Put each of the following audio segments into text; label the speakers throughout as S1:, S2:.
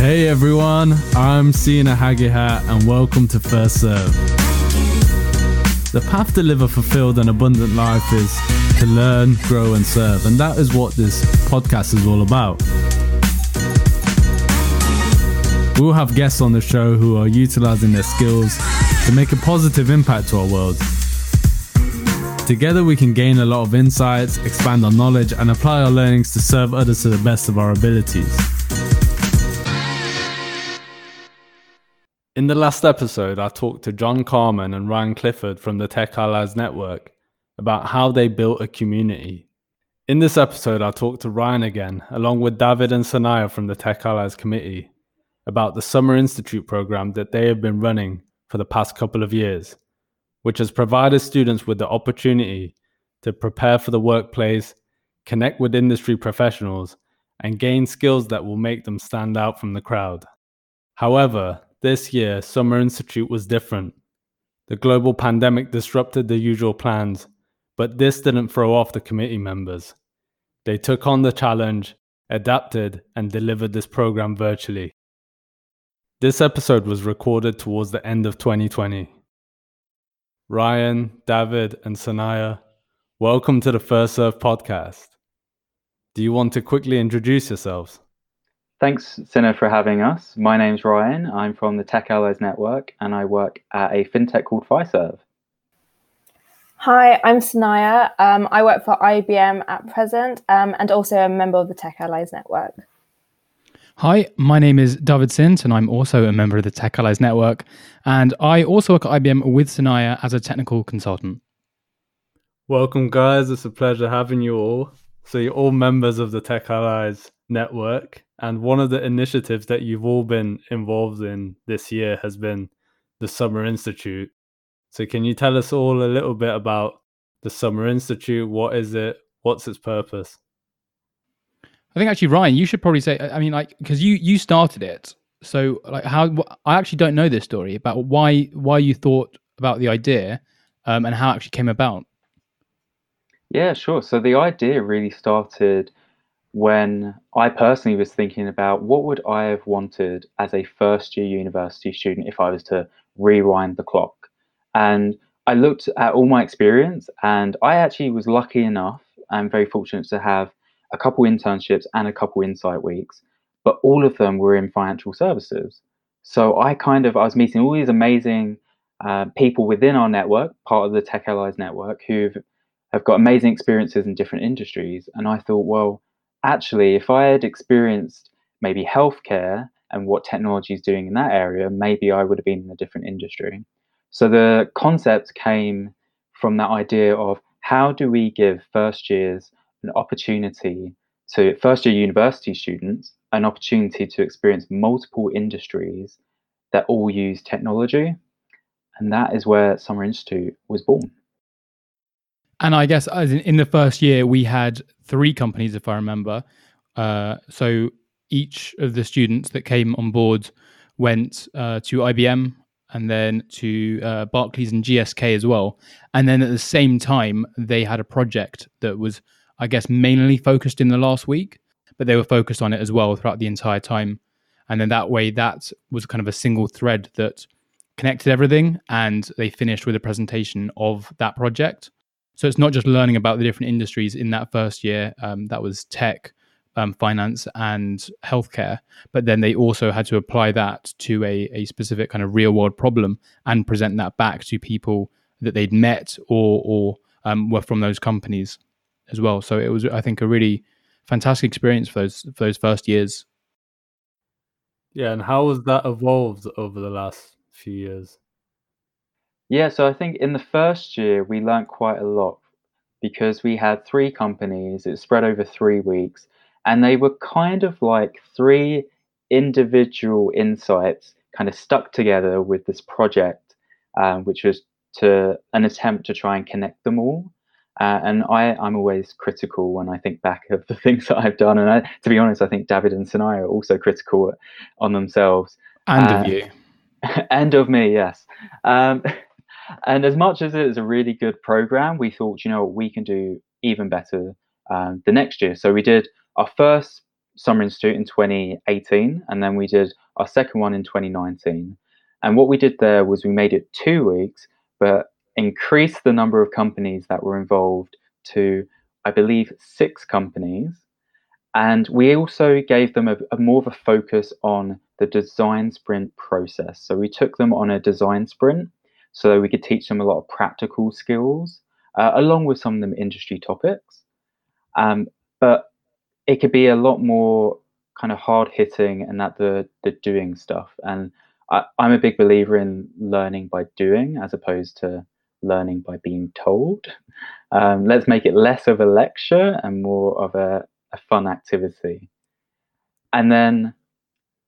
S1: Hey everyone, I'm Sina Hagihat and welcome to First Serve. The path to live a fulfilled and abundant life is to learn, grow, and serve, and that is what this podcast is all about. We'll have guests on the show who are utilizing their skills to make a positive impact to our world. Together, we can gain a lot of insights, expand our knowledge, and apply our learnings to serve others to the best of our abilities. In the last episode, I talked to John Carman and Ryan Clifford from the Tech Allies Network about how they built a community. In this episode, I talked to Ryan again, along with David and Sanaya from the Tech Allies Committee, about the Summer Institute program that they have been running for the past couple of years, which has provided students with the opportunity to prepare for the workplace, connect with industry professionals, and gain skills that will make them stand out from the crowd. However, this year, Summer Institute was different. The global pandemic disrupted the usual plans, but this didn't throw off the committee members. They took on the challenge, adapted, and delivered this program virtually. This episode was recorded towards the end of 2020. Ryan, David, and Sanaya, welcome to the First Serve podcast. Do you want to quickly introduce yourselves?
S2: Thanks, Sina, for having us. My name's Ryan. I'm from the Tech Allies Network and I work at a fintech called Fiserv.
S3: Hi, I'm Sanaya. Um, I work for IBM at present um, and also a member of the Tech Allies Network.
S4: Hi, my name is David Sint, and I'm also a member of the Tech Allies Network. And I also work at IBM with Sanaya as a technical consultant.
S1: Welcome, guys. It's a pleasure having you all. So, you're all members of the Tech Allies Network. And one of the initiatives that you've all been involved in this year has been the Summer Institute. So, can you tell us all a little bit about the Summer Institute? What is it? What's its purpose?
S4: I think actually, Ryan, you should probably say. I mean, like, because you you started it. So, like, how I actually don't know this story about why why you thought about the idea, um, and how it actually came about.
S2: Yeah, sure. So the idea really started when I personally was thinking about what would I have wanted as a first year university student if I was to rewind the clock. And I looked at all my experience and I actually was lucky enough and very fortunate to have a couple internships and a couple insight weeks, but all of them were in financial services. So I kind of I was meeting all these amazing uh, people within our network, part of the Tech Allies network, who have got amazing experiences in different industries. And I thought, well, actually, if I had experienced maybe healthcare and what technology is doing in that area, maybe I would have been in a different industry. So the concept came from that idea of how do we give first years an opportunity to first year university students an opportunity to experience multiple industries that all use technology. And that is where Summer Institute was born.
S4: And I guess in the first year, we had three companies, if I remember. Uh, so each of the students that came on board went uh, to IBM and then to uh, Barclays and GSK as well. And then at the same time, they had a project that was, I guess, mainly focused in the last week, but they were focused on it as well throughout the entire time. And then that way, that was kind of a single thread that connected everything. And they finished with a presentation of that project. So it's not just learning about the different industries in that first year. Um, that was tech, um, finance, and healthcare. But then they also had to apply that to a, a specific kind of real world problem and present that back to people that they'd met or or um, were from those companies as well. So it was, I think, a really fantastic experience for those for those first years.
S1: Yeah, and how has that evolved over the last few years?
S2: Yeah, so I think in the first year we learned quite a lot because we had three companies, it spread over three weeks, and they were kind of like three individual insights kind of stuck together with this project, um, which was to an attempt to try and connect them all. Uh, and I, I'm always critical when I think back of the things that I've done. And I, to be honest, I think David and Sanaya are also critical on themselves.
S4: And uh, of you.
S2: and of me, yes. Um, and as much as it is a really good program, we thought, you know, we can do even better um, the next year. So we did our first Summer Institute in 2018, and then we did our second one in 2019. And what we did there was we made it two weeks, but increased the number of companies that were involved to, I believe, six companies. And we also gave them a, a more of a focus on the design sprint process. So we took them on a design sprint so we could teach them a lot of practical skills uh, along with some of them industry topics. Um, but it could be a lot more kind of hard hitting and that the the doing stuff. And I, I'm a big believer in learning by doing as opposed to learning by being told. Um, let's make it less of a lecture and more of a, a fun activity. And then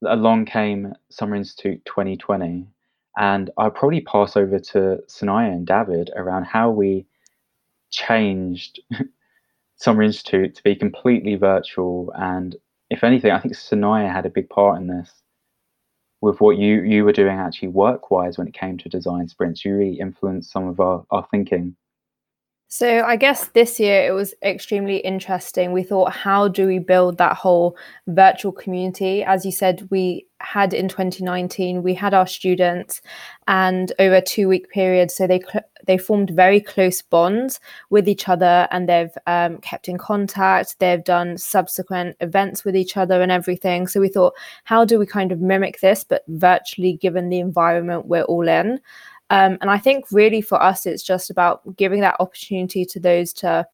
S2: along came Summer Institute 2020. And I'll probably pass over to Sanaya and David around how we changed Summer Institute to be completely virtual. And if anything, I think Sanaya had a big part in this with what you, you were doing actually work wise when it came to design sprints. You really influenced some of our, our thinking.
S3: So I guess this year it was extremely interesting. We thought, how do we build that whole virtual community? As you said, we had in 2019, we had our students, and over a two-week period, so they cl- they formed very close bonds with each other, and they've um, kept in contact. They've done subsequent events with each other and everything. So we thought, how do we kind of mimic this, but virtually, given the environment we're all in? Um, and I think really for us, it's just about giving that opportunity to those to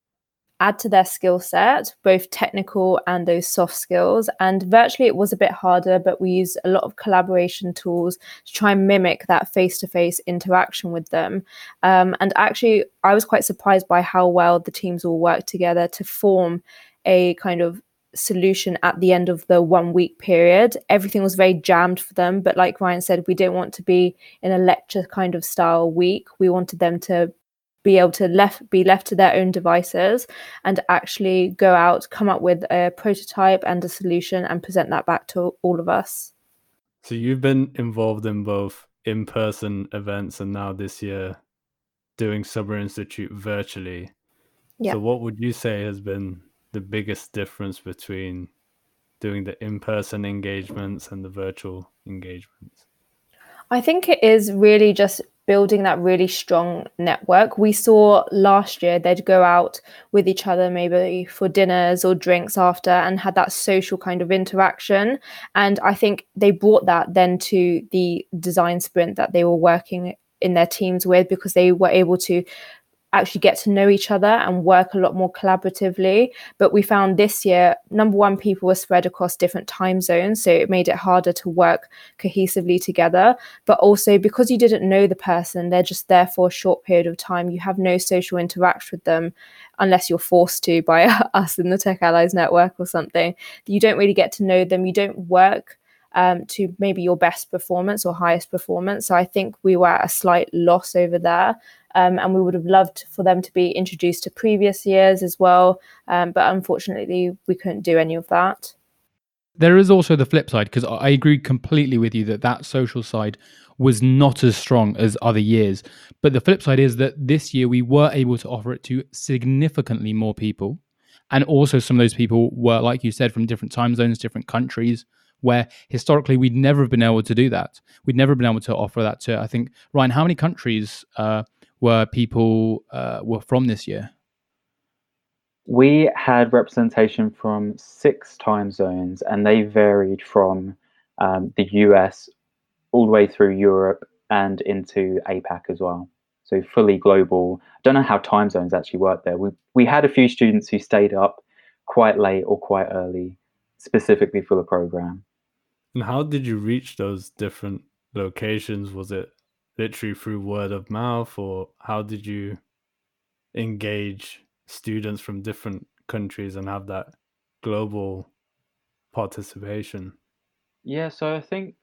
S3: add to their skill set, both technical and those soft skills. And virtually it was a bit harder, but we used a lot of collaboration tools to try and mimic that face to face interaction with them. Um, and actually, I was quite surprised by how well the teams all worked together to form a kind of solution at the end of the one week period. Everything was very jammed for them. But like Ryan said, we didn't want to be in a lecture kind of style week. We wanted them to be able to left be left to their own devices and actually go out, come up with a prototype and a solution and present that back to all of us.
S1: So you've been involved in both in-person events and now this year doing Summer Institute virtually. Yeah. So what would you say has been the biggest difference between doing the in-person engagements and the virtual engagements?
S3: I think it is really just building that really strong network. We saw last year they'd go out with each other maybe for dinners or drinks after and had that social kind of interaction. And I think they brought that then to the design sprint that they were working in their teams with because they were able to actually get to know each other and work a lot more collaboratively. But we found this year, number one, people were spread across different time zones. So it made it harder to work cohesively together. But also, because you didn't know the person, they're just there for a short period of time. You have no social interaction with them unless you're forced to by us in the Tech Allies Network or something. You don't really get to know them. You don't work. Um, to maybe your best performance or highest performance. So I think we were at a slight loss over there. Um, and we would have loved for them to be introduced to previous years as well. Um, but unfortunately, we couldn't do any of that.
S4: There is also the flip side because I agree completely with you that that social side was not as strong as other years. But the flip side is that this year we were able to offer it to significantly more people. And also, some of those people were, like you said, from different time zones, different countries, where historically we'd never have been able to do that. We'd never been able to offer that to, I think, Ryan, how many countries uh, were people uh, were from this year?
S2: We had representation from six time zones, and they varied from um, the US all the way through Europe and into APAC as well. So fully global. I don't know how time zones actually work there. We we had a few students who stayed up quite late or quite early, specifically for the program.
S1: And how did you reach those different locations? Was it literally through word of mouth, or how did you engage students from different countries and have that global participation?
S2: Yeah, so I think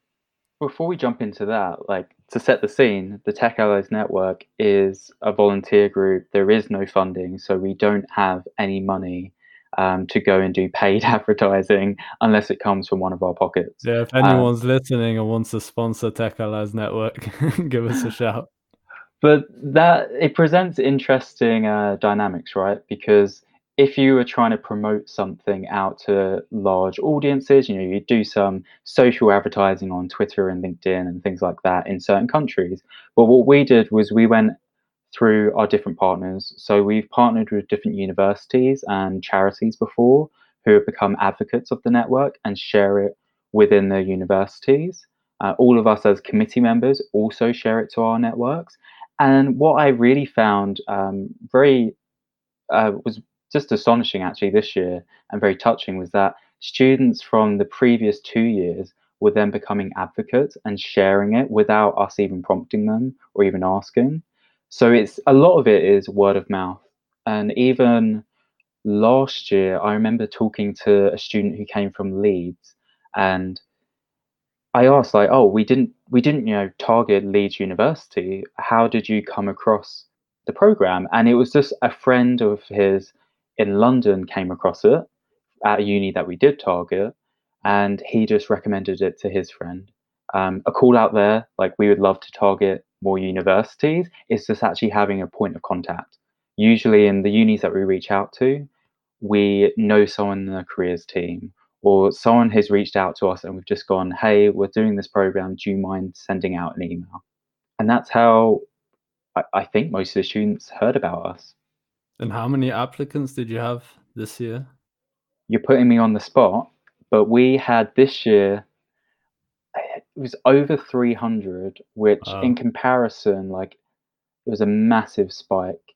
S2: before we jump into that, like to set the scene, the Tech Allies Network is a volunteer group. There is no funding, so we don't have any money um, to go and do paid advertising unless it comes from one of our pockets.
S1: Yeah, if anyone's um, listening and wants to sponsor Tech Allies Network, give us a shout.
S2: But that it presents interesting uh, dynamics, right? Because if you were trying to promote something out to large audiences, you know, you do some social advertising on Twitter and LinkedIn and things like that in certain countries. But what we did was we went through our different partners. So we've partnered with different universities and charities before who have become advocates of the network and share it within their universities. Uh, all of us as committee members also share it to our networks. And what I really found um, very uh, was just astonishing actually this year and very touching was that students from the previous two years were then becoming advocates and sharing it without us even prompting them or even asking. So it's a lot of it is word of mouth. And even last year, I remember talking to a student who came from Leeds and I asked like, oh, we didn't we didn't, you know, target Leeds University. How did you come across the program? And it was just a friend of his in London came across it at a uni that we did target, and he just recommended it to his friend. Um, a call out there, like we would love to target more universities, is just actually having a point of contact. Usually in the unis that we reach out to, we know someone in the careers team or someone has reached out to us and we've just gone, hey, we're doing this program. Do you mind sending out an email? And that's how I, I think most of the students heard about us.
S1: And how many applicants did you have this year?
S2: You're putting me on the spot, but we had this year, it was over 300, which in comparison, like, it was a massive spike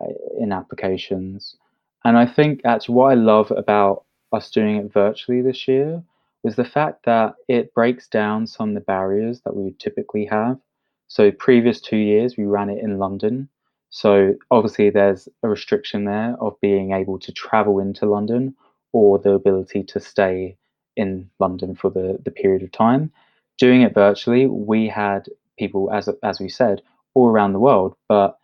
S2: uh, in applications. And I think actually what I love about us doing it virtually this year was the fact that it breaks down some of the barriers that we would typically have. So, previous two years, we ran it in London. So, obviously, there's a restriction there of being able to travel into London or the ability to stay in London for the, the period of time. Doing it virtually, we had people, as, as we said, all around the world, but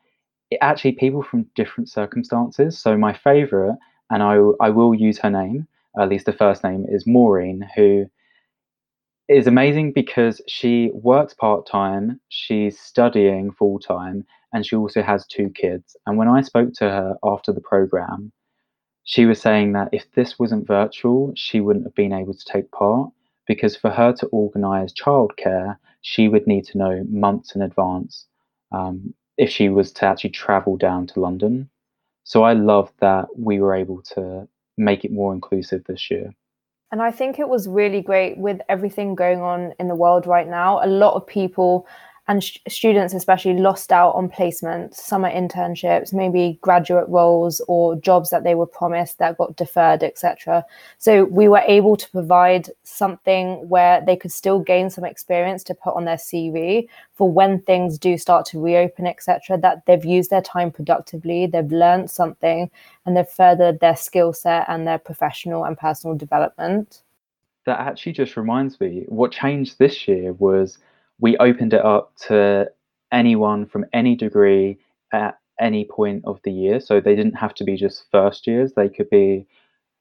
S2: it, actually people from different circumstances. So, my favorite, and I, I will use her name, at least the first name, is Maureen, who is amazing because she works part time, she's studying full time, and she also has two kids. And when I spoke to her after the program, she was saying that if this wasn't virtual, she wouldn't have been able to take part because for her to organize childcare, she would need to know months in advance um, if she was to actually travel down to London. So I love that we were able to make it more inclusive this year.
S3: And I think it was really great with everything going on in the world right now. A lot of people and sh- students especially lost out on placements summer internships maybe graduate roles or jobs that they were promised that got deferred etc so we were able to provide something where they could still gain some experience to put on their cv for when things do start to reopen etc that they've used their time productively they've learned something and they've furthered their skill set and their professional and personal development.
S2: That actually just reminds me what changed this year was we opened it up to anyone from any degree at any point of the year. So they didn't have to be just first years, they could be,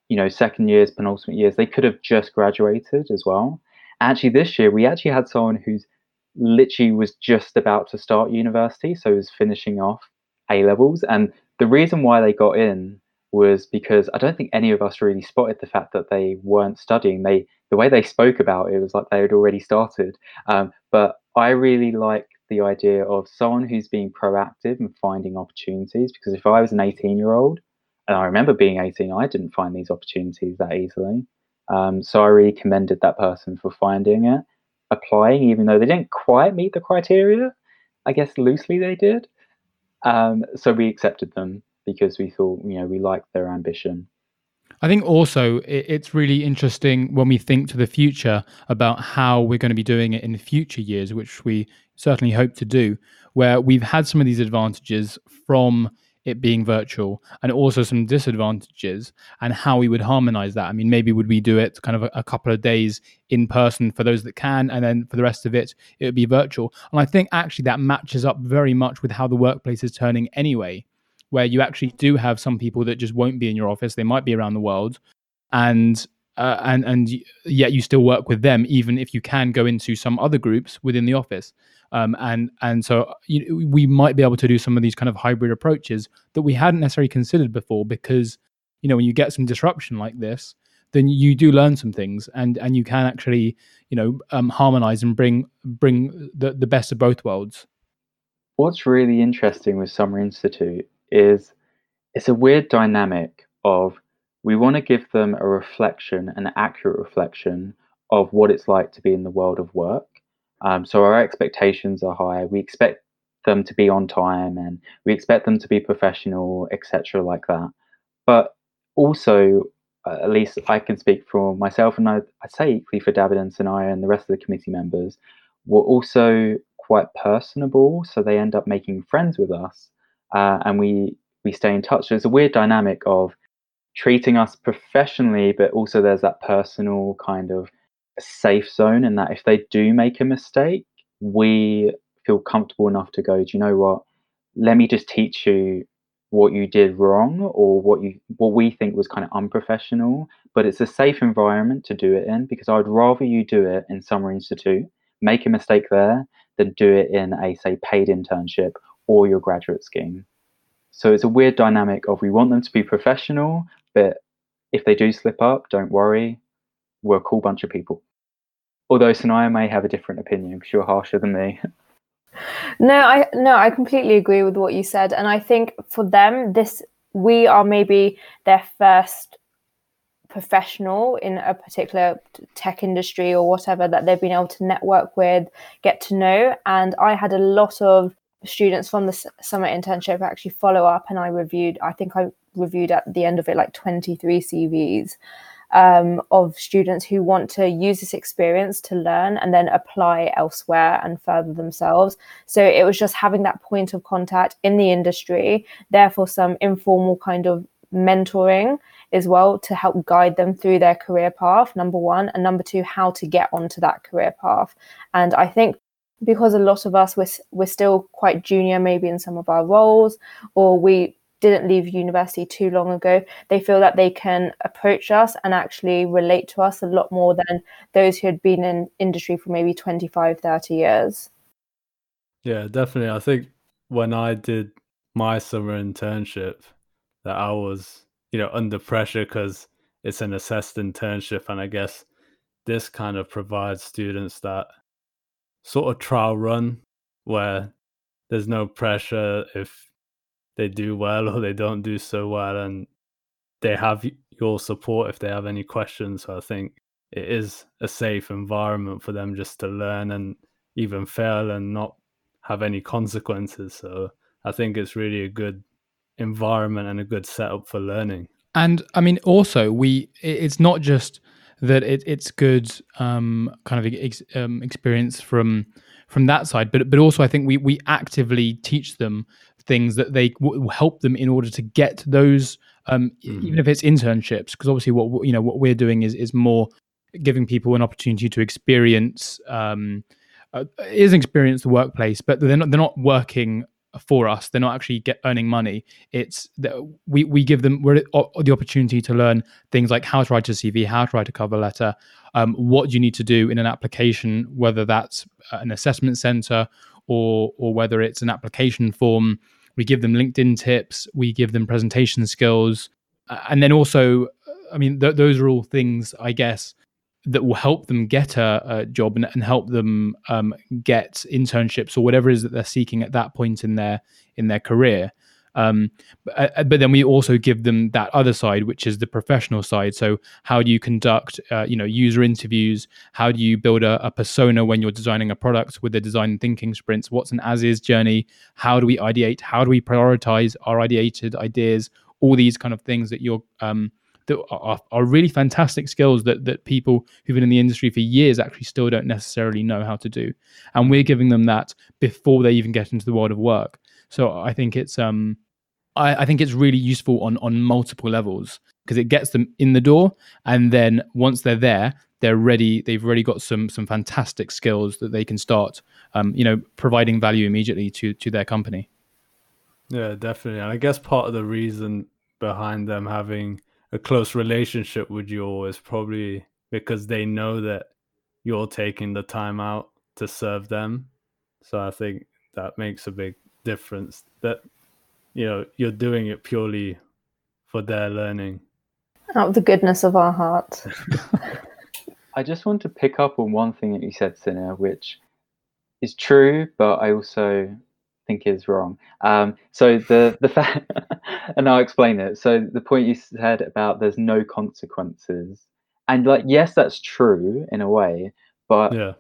S2: you know, second years, penultimate years. They could have just graduated as well. Actually, this year, we actually had someone who's literally was just about to start university, so was finishing off A levels. And the reason why they got in was because I don't think any of us really spotted the fact that they weren't studying. They the way they spoke about it was like they had already started. Um, but I really like the idea of someone who's being proactive and finding opportunities. Because if I was an 18 year old, and I remember being 18, I didn't find these opportunities that easily. Um, so I really commended that person for finding it, applying, even though they didn't quite meet the criteria. I guess loosely they did. Um, so we accepted them because we thought, you know, we liked their ambition.
S4: I think also it's really interesting when we think to the future about how we're going to be doing it in future years, which we certainly hope to do, where we've had some of these advantages from it being virtual and also some disadvantages and how we would harmonize that. I mean, maybe would we do it kind of a, a, couple of days in person for those that can, and then for the rest of it, it would be virtual. And I think actually that matches up very much with how the workplace is turning anyway where you actually do have some people that just won't be in your office. They might be around the world, and uh, and and yet you still work with them, even if you can go into some other groups within the office. Um, and and so you we might be able to do some of these kind of hybrid approaches that we hadn't necessarily considered before because you know when you get some disruption like this then you do learn some things and and you can actually you know um, harmonize and bring bring the, the best of both worlds
S2: what's really interesting with summer institute is it's a weird dynamic of we want to give them a reflection an accurate reflection of what it's like to be in the world of work um, so our expectations are high we expect them to be on time and we expect them to be professional etc like that but also uh, at least I can speak for myself, and I, I say equally for David and Sanaya and the rest of the committee members, were also quite personable. So they end up making friends with us, uh, and we we stay in touch. So it's a weird dynamic of treating us professionally, but also there's that personal kind of safe zone, in that if they do make a mistake, we feel comfortable enough to go, do you know what? Let me just teach you what you did wrong or what you what we think was kind of unprofessional but it's a safe environment to do it in because i'd rather you do it in summer institute make a mistake there than do it in a say paid internship or your graduate scheme. So it's a weird dynamic of we want them to be professional but if they do slip up don't worry we're a cool bunch of people. Although sanaya may have a different opinion because you're harsher than me.
S3: No, I no, I completely agree with what you said, and I think for them, this we are maybe their first professional in a particular tech industry or whatever that they've been able to network with, get to know, and I had a lot of students from the summer internship actually follow up, and I reviewed. I think I reviewed at the end of it like twenty three CVs um, of students who want to use this experience to learn and then apply elsewhere and further themselves. So it was just having that point of contact in the industry, therefore, some informal kind of mentoring as well to help guide them through their career path, number one, and number two, how to get onto that career path. And I think because a lot of us we're, we're still quite junior maybe in some of our roles or we didn't leave university too long ago, they feel that they can approach us and actually relate to us a lot more than those who had been in industry for maybe 25, 30 years.
S1: Yeah, definitely. I think when I did my summer internship, that I was, you know, under pressure because it's an assessed internship. And I guess this kind of provides students that sort of trial run where there's no pressure if they do well or they don't do so well and they have your support if they have any questions. So i think it is a safe environment for them just to learn and even fail and not have any consequences. So i think it's really a good environment and a good setup for learning.
S4: And i mean also we it's not just that it, it's good um, kind of ex, um, experience from from that side but but also i think we we actively teach them things that they will help them in order to get those um, mm. even if it's internships because obviously what you know what we're doing is is more giving people an opportunity to experience um, uh, is experience the workplace but they're not they're not working for us they're not actually get earning money it's that we we give them the opportunity to learn things like how to write a cv how to write a cover letter um, what you need to do in an application whether that's uh, an assessment center or or whether it's an application form. We give them LinkedIn tips. We give them presentation skills, uh, and then also, uh, I mean, th- those are all things I guess that will help them get a, a job and, and, help them um, get internships or whatever it is that they're seeking at that point in their in their career. Um, but, uh, but, then we also give them that other side, which is the professional side. So how do you conduct, uh, you know, user interviews? How do you build a, a, persona when you're designing a product with the design thinking sprints? What's an as-is journey? How do we ideate? How do we prioritize our ideated ideas? All these kind of things that you're um, that are, are, really fantastic skills that that people who've been in the industry for years actually still don't necessarily know how to do and we're giving them that before they even get into the world of work so i think it's um I, I think it's really useful on on multiple levels because it gets them in the door, and then once they're there, they're ready. They've already got some some fantastic skills that they can start, um, you know, providing value immediately to to their company.
S1: Yeah, definitely. And I guess part of the reason behind them having a close relationship with you is probably because they know that you're taking the time out to serve them. So I think that makes a big difference. That you know you're doing it purely for their learning
S3: out of the goodness of our hearts.
S2: I just want to pick up on one thing that you said, Sina, which is true, but I also think is wrong. Um, so the the fact, and I'll explain it. So the point you said about there's no consequences, and like yes, that's true in a way, but
S1: Yeah.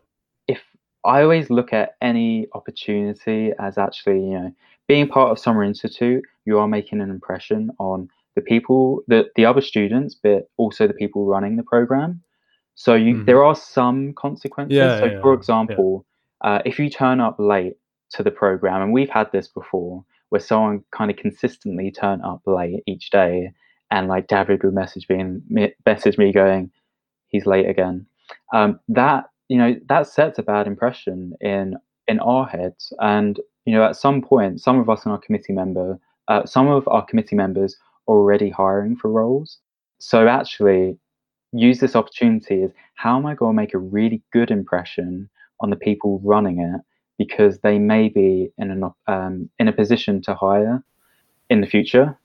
S2: if I always look at any opportunity as actually, you know, being part of Summer Institute, you are making an impression on the people, the the other students, but also the people running the program. So you,
S1: Mhm.
S2: there are some consequences.
S1: Yeah,
S2: so,
S1: yeah,
S2: for example, uh, if you turn up late to the program, and we've had this before, where someone kind of consistently turn up late each day, and like David would message me and me- message me going, "He's late again." Um, that you know that sets a bad impression in in our heads, and you know at some point, some of us in our committee member, uh, some of our committee members already hiring for roles. So actually, use this opportunity as how am I going to make a really good impression on the people running it because they may be in an um, in a position to hire in the future.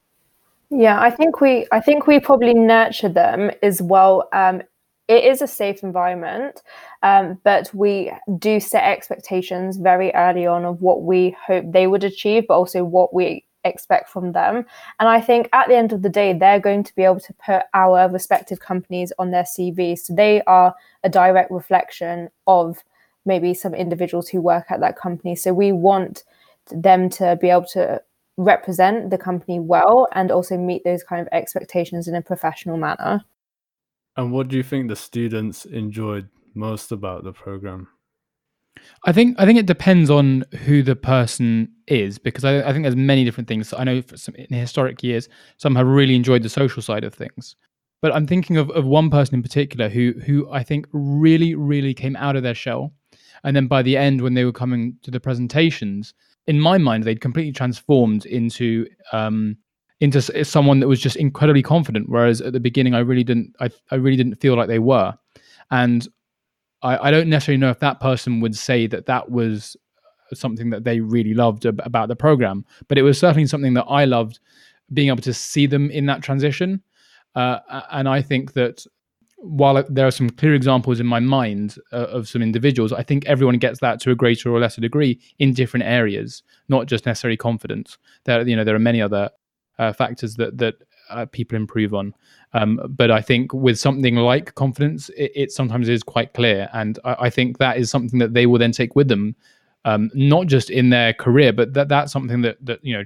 S3: Yeah, I think we I think we probably nurture them as well. Um, it is a safe environment, um, but we do set expectations very early on of what we hope they would achieve, but also what we expect from them. And I think at the end of the day, they're going to be able to put our respective companies on their CVs. so they are a direct reflection of maybe some individuals who work at that company. So we want them to be able to represent the company well and also meet those kind of expectations in a professional manner.
S1: And what do you think the students enjoyed most about the program?
S4: I think I think it depends on who the person is because I, I think there's many different things. I know for some, in historic years, some have really enjoyed the social side of things, but I'm thinking of, of one person in particular who who I think really really came out of their shell, and then by the end when they were coming to the presentations, in my mind they'd completely transformed into um, into someone that was just incredibly confident. Whereas at the beginning, I really didn't I, I really didn't feel like they were, and I, I don't necessarily know if that person would say that that was something that they really loved ab- about the program, but it was certainly something that I loved being able to see them in that transition. Uh, and I think that while there are some clear examples in my mind uh, of some individuals, I think everyone gets that to a greater or lesser degree in different areas, not just necessarily confidence. There, you know, there are many other uh, factors that that uh, people improve on. Um, but I think with something like confidence, it, it sometimes is quite clear, and I, I think that is something that they will then take with them, um, not just in their career, but that that's something that that you know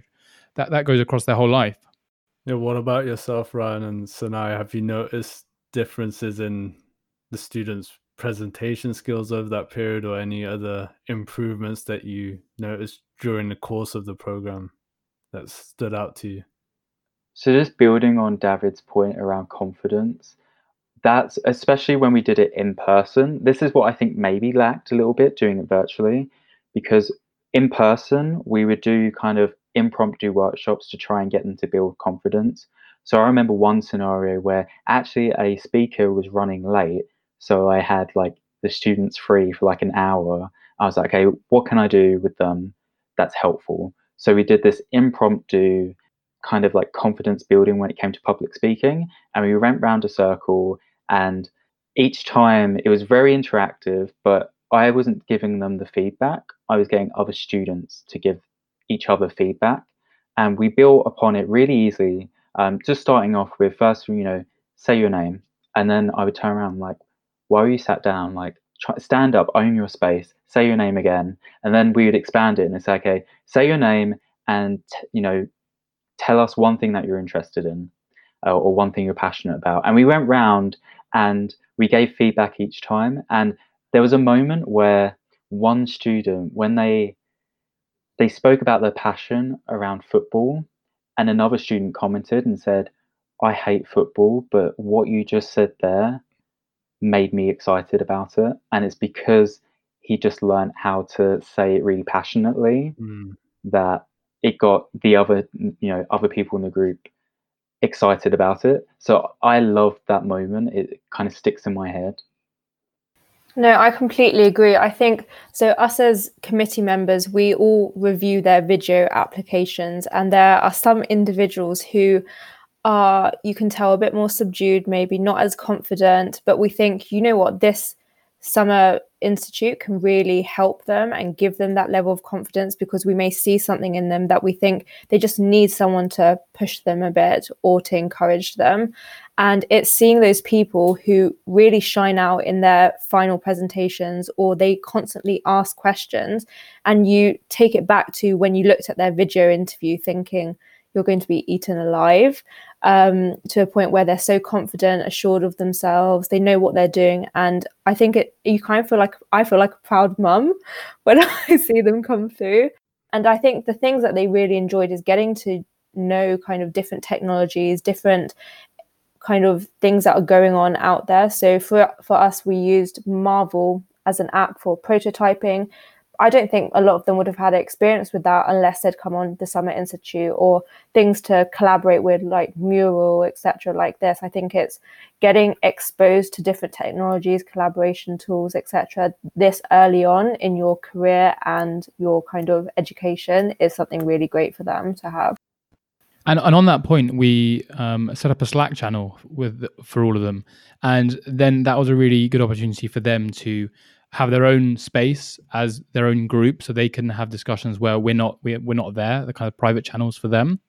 S4: that that goes across their whole life.
S1: Yeah, what about yourself, Ryan and Sanaya? Have you noticed differences in the students' presentation skills over that period or any other improvements that you noticed during the course of the program that stood out to you?
S2: So just building on David's point around confidence, that's especially when we did it in person. This is what I think maybe lacked a little bit doing it virtually, because in person we would do kind of impromptu workshops to try and get them to build confidence. So I remember one scenario where actually a speaker was running late, so I had like the students free for like an hour. I was like, okay, what can I do with them that's helpful? So we did this impromptu kind of like confidence building when it came to public speaking. And we went round a circle, and each time it was very interactive, but I wasn't giving them the feedback. I was getting other students to give each other feedback. And we built upon it really easily. Um, just starting off with first, you know, say your name. And then I would turn around like, why are you sat down? Like, try, stand up, own your space, say your name again. And then we would expand it and say, okay, say your name and, you know, tell us one thing that you're interested in uh, or one thing you're passionate about. And we went round and we gave feedback each time. And there was a moment where one student, when they they spoke about their passion around football, and another student commented and said, I hate football, but what you just said there made me excited about it. And it's because he just learned how to say it really passionately
S1: Mm.
S2: that it got the other you know other people in the group excited about it so i love that moment it kind of sticks in my head
S3: No, I completely agree. I think so. Us as committee members, we all review their video applications, and there are some individuals who are you can tell a bit more subdued maybe not as confident but we think you know what this summer institute can really help them and give them that level of confidence because we may see something in them that we think they just need someone to push them a bit or to encourage them and it's seeing those people who really shine out in their final presentations or they constantly ask questions and you take it back to when you looked at their video interview thinking you're going to be eaten alive um, to a point where they're so confident, assured of themselves, they know what they're doing, and I think it. You kind of feel like I feel like a proud mum when I see them come through, and I think the things that they really enjoyed is getting to know kind of different technologies, different kind of things that are going on out there. So for for us, we used Marvel as an app for prototyping. I don't think a lot of them would have had experience with that unless they'd come on the Summer Institute or things to collaborate with, like Mural, etc. Like this, I think it's getting exposed to different technologies, collaboration tools, etc. This early on in your career and your kind of education is something really great for them to have.
S4: And, and on that point, we um, set up a Slack channel with for all of them, and then that was a really good opportunity for them to have their own space as their own group so they can have discussions where we're not we're, we're not there the kind of private channels for them.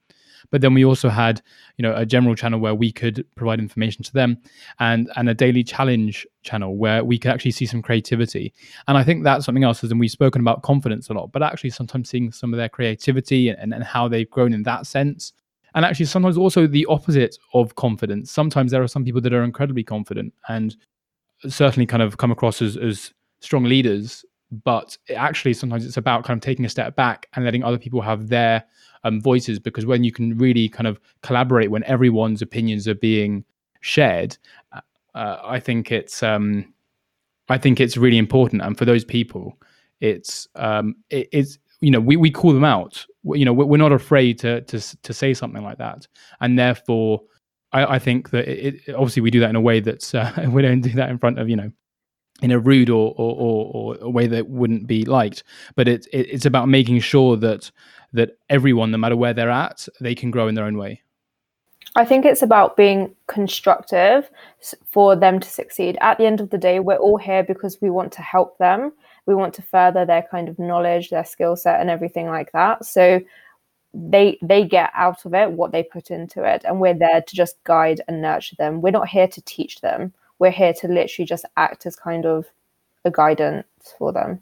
S4: But then we also had you know a general channel where we could provide information to them and and a daily challenge channel where we could actually see some creativity. And i think that's something else and we've spoken about confidence a lot but actually sometimes seeing some of their creativity and, and how they've grown in that sense and actually sometimes also the opposite of confidence. Sometimes there are some people that are incredibly confident and certainly kind of come across as, as strong leaders but actually sometimes it's about kind of taking a step back and letting other people have their um, voices because when you can really kind of collaborate when everyone's opinions are being shared uh, uh, i think it's um, i think it's really important. And for those people it's um, it, it's you know we, we call them out you know we're not afraid to to to say something like that and therefore I, I think that it, obviously we do that in a way that's uh, we don't do that in front of you know in a rude or, or, or, or, a way that wouldn't be liked. But it, it, it's about making sure that that everyone, no matter where they're at, they can grow in their own way.
S3: I think it's about being constructive for them to succeed. At the end of the day, we're all here because we want to help them. We want to further their kind of knowledge, their skill set, and everything like that. So they they get out of it what they put into it, and we're there to just guide and nurture them. We're not here to teach them we're here to literally just act as kind of a guidance for them.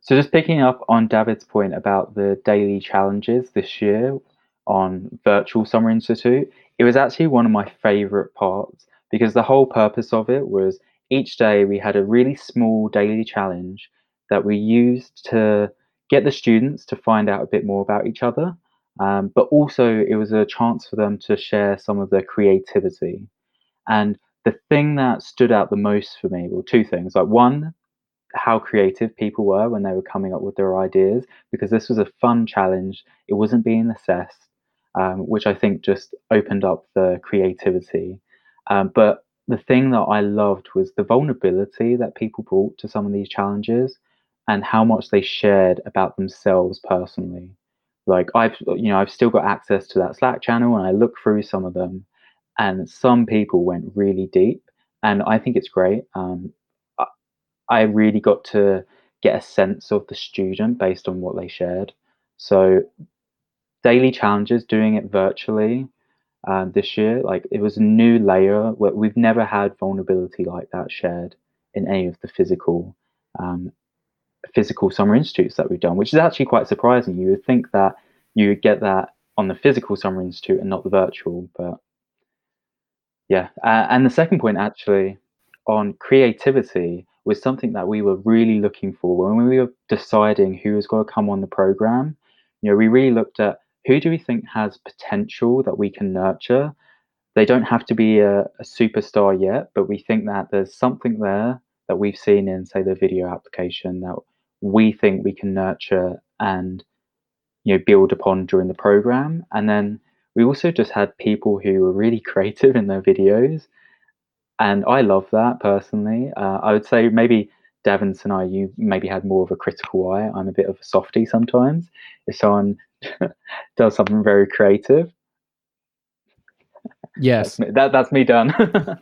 S2: So, just picking up on David's point about the daily challenges this year on Virtual Summer Institute, it was actually one of my favorite parts because the whole purpose of it was each day we had a really small daily challenge that we used to get the students to find out a bit more about each other. Um, but also, it was a chance for them to share some of their creativity. And the thing that stood out the most for me were two things. Like one, how creative people were when they were coming up with their ideas, because this was a fun challenge. It wasn't being assessed, um, which I think just opened up the creativity. Um, but the thing that I loved was the vulnerability that people brought to some of these challenges and how much they shared about themselves personally. Like I've, you know, I've still got access to that Slack channel and I look through some of them and some people went really deep, and I think it's great. Um, I, I really got to get a sense of the student based on what they shared. So, daily challenges, doing it virtually this year, like it was a new layer. Where we've never had vulnerability like that shared in any of the physical um, physical summer institutes that we've done, which is actually quite surprising. You would think that you would get that on the physical summer institute and not the virtual, but yeah, uh, and the second point actually on creativity was something that we were really looking for when we were deciding who was going to come on the program. You know, we really looked at who do we think has potential that we can nurture. They don't have to be a, a superstar yet, but we think that there's something there that we've seen in, say, the video application that we think we can nurture and you know build upon during the program. And then we also just had people who were really creative in their videos. And I love that personally. Uh, I would say maybe David and I, you maybe had more of a critical eye. I'm a bit of a softie sometimes. If someone does something very creative,
S4: Yes,
S2: that's me, that, that's me done.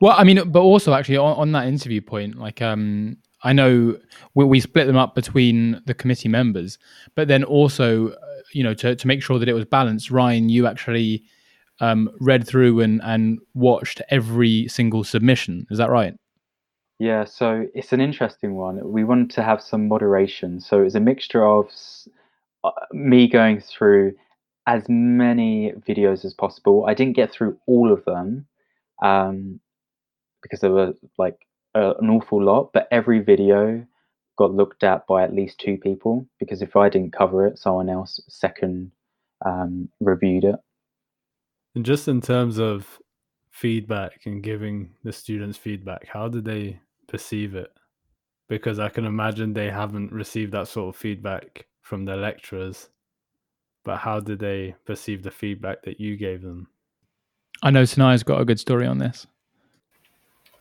S4: well, I mean, but also actually on, on that interview point, like um, I know we, we, split them up between the committee members, but then also, uh, you know, to, to make sure that it was balanced, Ryan, you actually um, read through and, and watched every single submission. Is that right?
S2: Yeah, so it's an interesting one. We wanted to have some moderation. So it's a mixture of me going through as many videos as possible. I didn't get through all of them um, because there were like uh, an awful lot, but every video got looked at by at least two people because if I didn't cover it, someone else second um, reviewed it.
S1: And just in terms of feedback and giving the students feedback, how did they perceive it? Because I can imagine they haven't received that sort of feedback from their lecturers. But how did they perceive the feedback that you gave them?
S4: I know Sanaya's got a good story on this.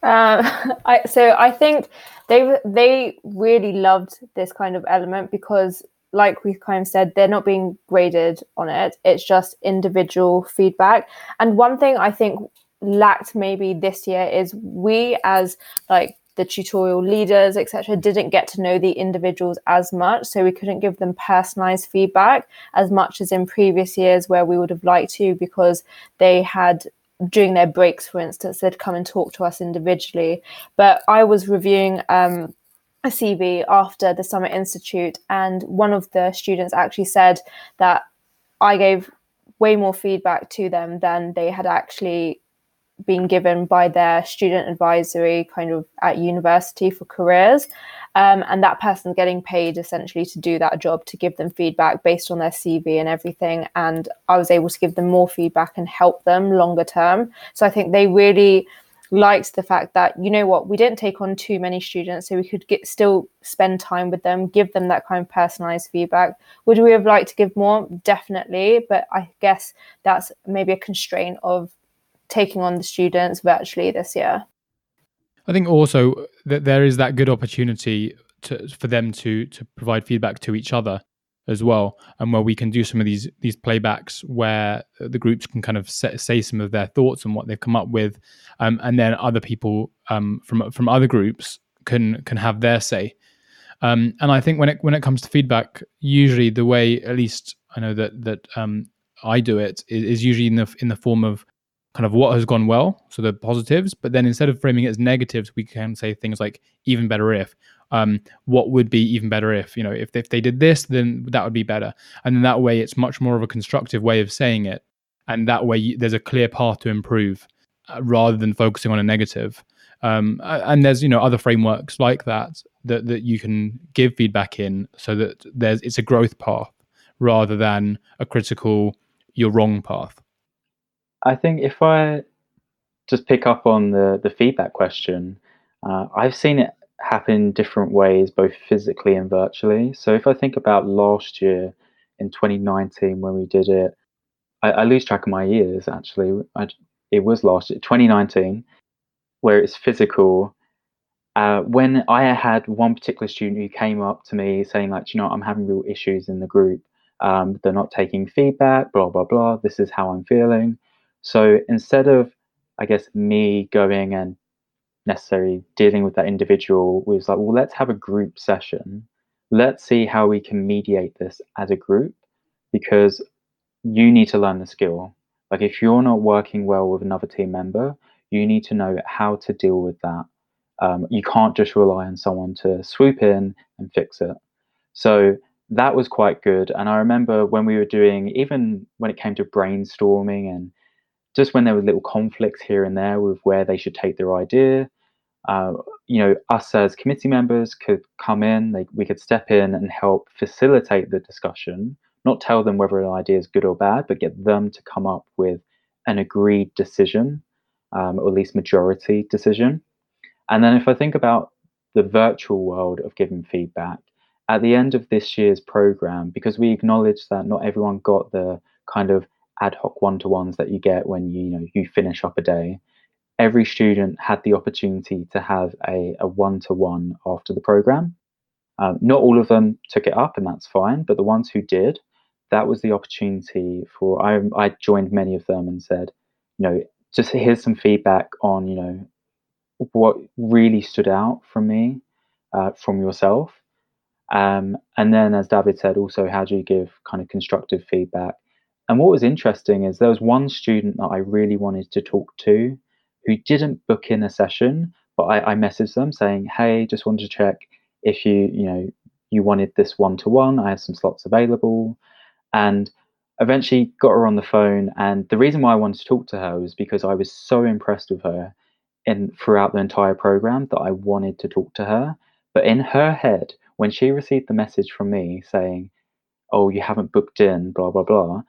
S3: Uh, I, so I think they they really loved this kind of element because, like we kind of said, they're not being graded on it. It's just individual feedback. And one thing I think lacked maybe this year is we as like the tutorial leaders etc didn't get to know the individuals as much so we couldn't give them personalized feedback as much as in previous years where we would have liked to because they had during their breaks, for instance, they'd come and talk to us individually. But I was reviewing um, a CV after the Summer Institute, and one of the students actually said that I gave way more feedback to them than they had actually been given by their student advisory kind of at university for careers. Um, and that person getting paid essentially to do that job to give them feedback based on their CV and everything. And I was able to give them more feedback and help them longer term. So I think they really liked the fact that you know what we didn't take on too many students so we could get still spend time with them give them that kind of personalized feedback would we have liked to give more definitely but i guess that's maybe a constraint of taking on the students virtually this year
S4: I think also that there is that good opportunity to, for them to to provide feedback to each other as well, and where we can do some of these these playbacks where the groups can kind of say, some of their thoughts and what they've come up with, um, and then other people um, from from other groups can can have their say. Um, and I think when it when it comes to feedback, usually the way, at least I know that that um, I do it, is, is usually in the in the form of kind of what has gone well, so the positives, but then instead of framing it as negatives, we can say things like even better if. Um, what would be even better if? You know if, if they did this then that would be better. And then that way it's much more of a constructive way of saying it. And that way you, there's a clear path to improve uh, rather than focusing on a negative. Um, and there's you know other frameworks like that that that you can give feedback in so that there's it's a growth path rather than a critical you're wrong path
S2: I think if I just pick up on the the feedback question, uh, I've seen it happen different ways, both physically and virtually. So if I think about last year in 2019 when we did it, I, I lose track of my years actually. I, it was last year, 2019, where it's physical. Uh, when I had one particular student who came up to me saying like, you know, I'm having real issues in the group. Um, they're not taking feedback, blah blah blah. This is how I'm feeling. So instead of, I guess, me going and necessarily dealing with that individual, we was like, well, let's have a group session. Let's see how we can mediate this as a group because you need to learn the skill. Like if you're not working well with another team member, you need to know how to deal with that. Um, you can't just rely on someone to swoop in and fix it. So that was quite good. And I remember when we were doing, even when it came to brainstorming and just when there were little conflicts here and there with where they should take their idea, uh, you know, us as committee members could come in, they, we could step in and help facilitate the discussion, not tell them whether an idea is good or bad, but get them to come up with an agreed decision, um, or at least majority decision. And then if I think about the virtual world of giving feedback, at the end of this year's program, because we acknowledge that not everyone got the kind of ad hoc one-to-ones that you get when you, you know you finish up a day every student had the opportunity to have a, a one-to-one after the program um, not all of them took it up and that's fine but the ones who did that was the opportunity for I, I joined many of them and said you know, just here's some feedback on, you know, what really stood out from me, uh, from yourself. Um, and then, as David said, also, how do you give kind of constructive feedback? And what was interesting is there was one student that I really wanted to talk to who didn't book in a session, but I, I messaged them saying, "Hey, just wanted to check if you, you know, you wanted this one to one. I have some slots available." And eventually got her on the phone. And the reason why I wanted to talk to her was because I was so impressed with her in throughout the entire program that I wanted to talk to her. But in her head, when she received the message from me saying, "Oh, you haven't booked in," blah blah blah,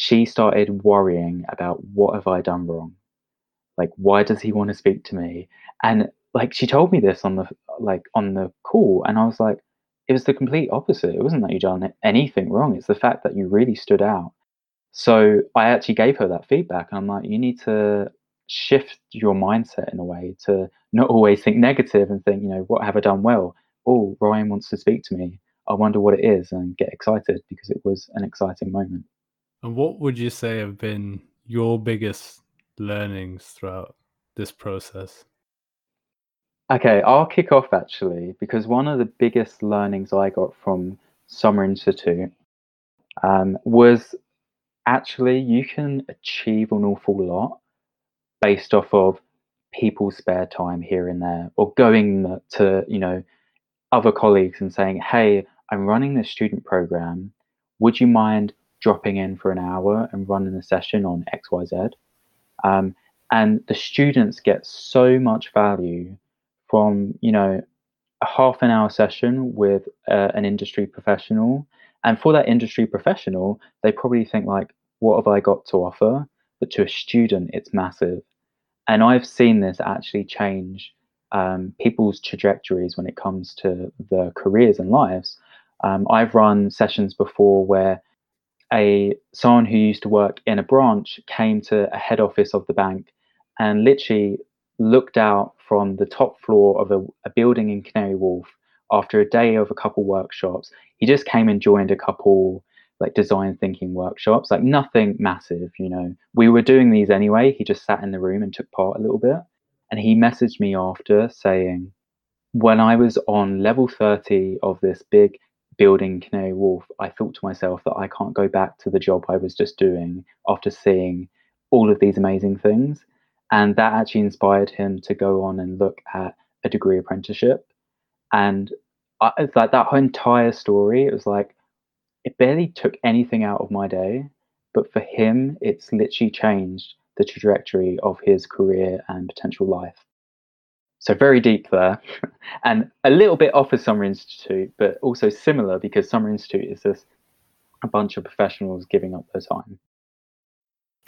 S2: she started worrying about what have I done wrong? Like, why does he want to speak to me? And like, she told me this on the like on the call, and I was like, it was the complete opposite. It wasn't that you done anything wrong. It's the fact that you really stood out. So I actually gave her that feedback, and I'm like, you need to shift your mindset in a way to not always think negative and think, you know, what have I done well? Oh, Ryan wants to speak to me. I wonder what it is, and get excited because it was an exciting moment.
S1: And what would you say have been your biggest learnings throughout this process?
S2: Okay, I'll kick off actually because one of the biggest learnings I got from Summer Institute um, was actually you can achieve an awful lot based off of people's spare time here and there or going to you know other colleagues and saying hey i'm running this student program would you mind dropping in for an hour and running a session on xyz um, and the students get so much value from you know a half an hour session with uh, an industry professional. And for that industry professional they probably think like what have i got to offer? But to a student it's massive. And i've seen this actually change um, people's trajectories when it comes to their careers and lives. Um, i've run sessions before where a someone who used to work in a branch came to a head office of the bank and literally looked out from the top floor of a, a building in Canary Wharf after a day of a couple workshops. He just came and joined a couple like design thinking workshops, like nothing massive, you know. We were doing these anyway. He just sat in the room and took part a little bit. And he messaged me after saying, when I was on level 30 of this big building Canary Wharf, I thought to myself that I can't go back to the job I was just doing after seeing all of these amazing things. And that actually inspired him to go on and look at a degree apprenticeship. And I, it's like that whole entire story it was like it barely took anything out of my day but for him it's literally changed the trajectory of his career and potential life so very deep there and a little bit off of summer institute but also similar because summer institute is just a bunch of professionals giving up their time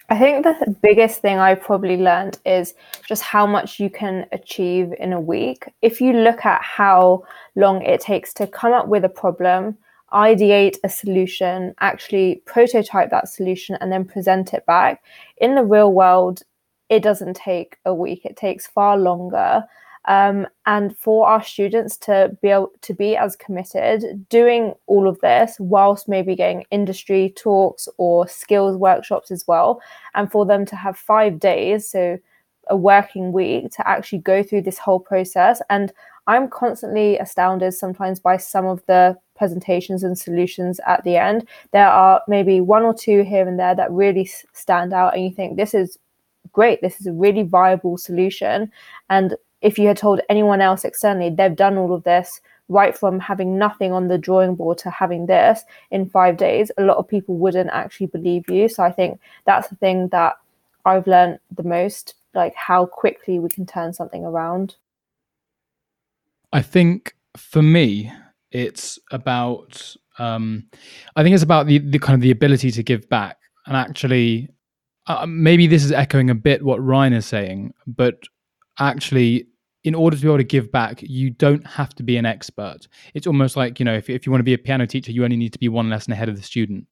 S3: I think the biggest thing I probably learned is just how much you can achieve in a week. If you look at how long it takes to come up with a problem, ideate a solution, actually prototype that solution, and then present it back, in the real world, it doesn't take a week, it takes far longer. Um, and for our students to be able to be as committed doing all of this whilst maybe getting industry talks or skills workshops as well and for them to have five days so a working week to actually go through this whole process. And i'm constantly astounded sometimes by some of the presentations and solutions at the end. There are maybe one or two here and there that really stand out and you think this is great this is a really viable solution and if you had told anyone else externally they've done all of this right from having nothing on the drawing board to having this in five days, a lot of people wouldn't actually believe you. So I think that's the thing that I've learned the most, like how quickly we can turn something around.
S4: I think for me, it's about um, I think it's about the, the kind of the ability to give back and actually Uh, uh, maybe this is echoing a bit what Ryan is saying, but actually in order to be able to give back, you don't have to be an expert. It's almost like, you know, if, if you want to be a piano teacher, you only need to be one lesson ahead of the student.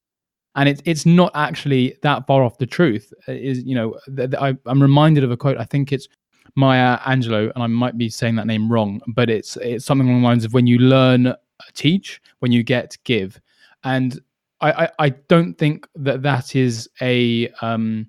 S4: And it's it's not actually that far off the truth. Uh, is you know, th- th- I, I'm reminded of a quote. I think it's Maya Angelou, and I might be saying that name wrong, but it's it's something along the lines of when you learn, uh, teach, when you get, give. And I, I, don't think that that is a um,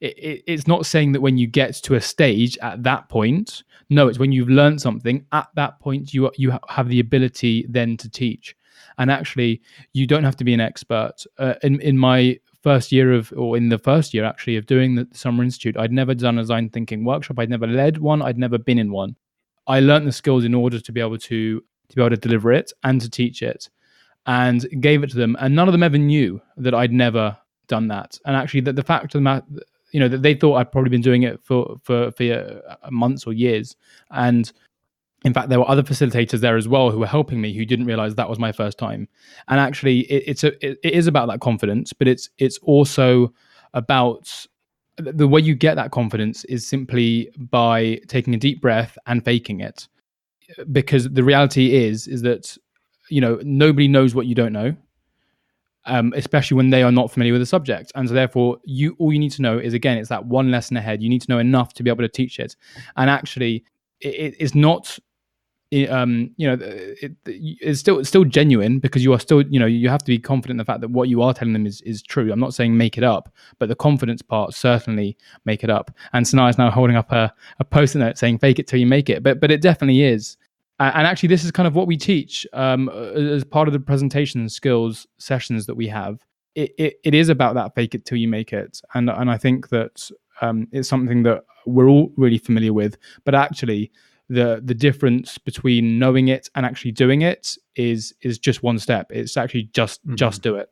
S4: it, it, it's not saying that when you get to a stage at that point. No, it's when you've learned something at that point you you have the ability then to teach. And actually, you don't have to be an expert. Uh, in in my first year of, or in the first year actually of doing the Summer Institute, I'd never done a design thinking workshop. I'd never led one. I'd never been in one. I learned the skills in order to be able to to be able to deliver it and to teach it, and gave it to them. And none of them ever knew that I'd never done that. And actually, that the fact of the matter, you know, that they thought I'd probably been doing it for for for uh, months or years, and in fact, there were other facilitators there as well who were helping me who didn't realize that was my first time. And actually, it, it's a it, it is about that confidence, but it's it's also about the way you get that confidence is simply by taking a deep breath and faking it. Because the reality is is that you know nobody knows what you don't know. Um, especially when they are not familiar with the subject. And so therefore you all you need to know is again, it's that one lesson ahead. You need to know enough to be able to teach it. And actually it is not um, you know, it, it's still it's still genuine because you are still, you know, you have to be confident in the fact that what you are telling them is is true. I'm not saying make it up, but the confidence part certainly make it up. And Sanaya is now holding up a, a post-it note saying "fake it till you make it," but but it definitely is. And actually, this is kind of what we teach um, as part of the presentation skills sessions that we have. It, it, it is about that fake it till you make it, and and I think that um, it's something that we're all really familiar with. But actually, the the difference between knowing it and actually doing it is is just one step it's actually just mm-hmm. just do it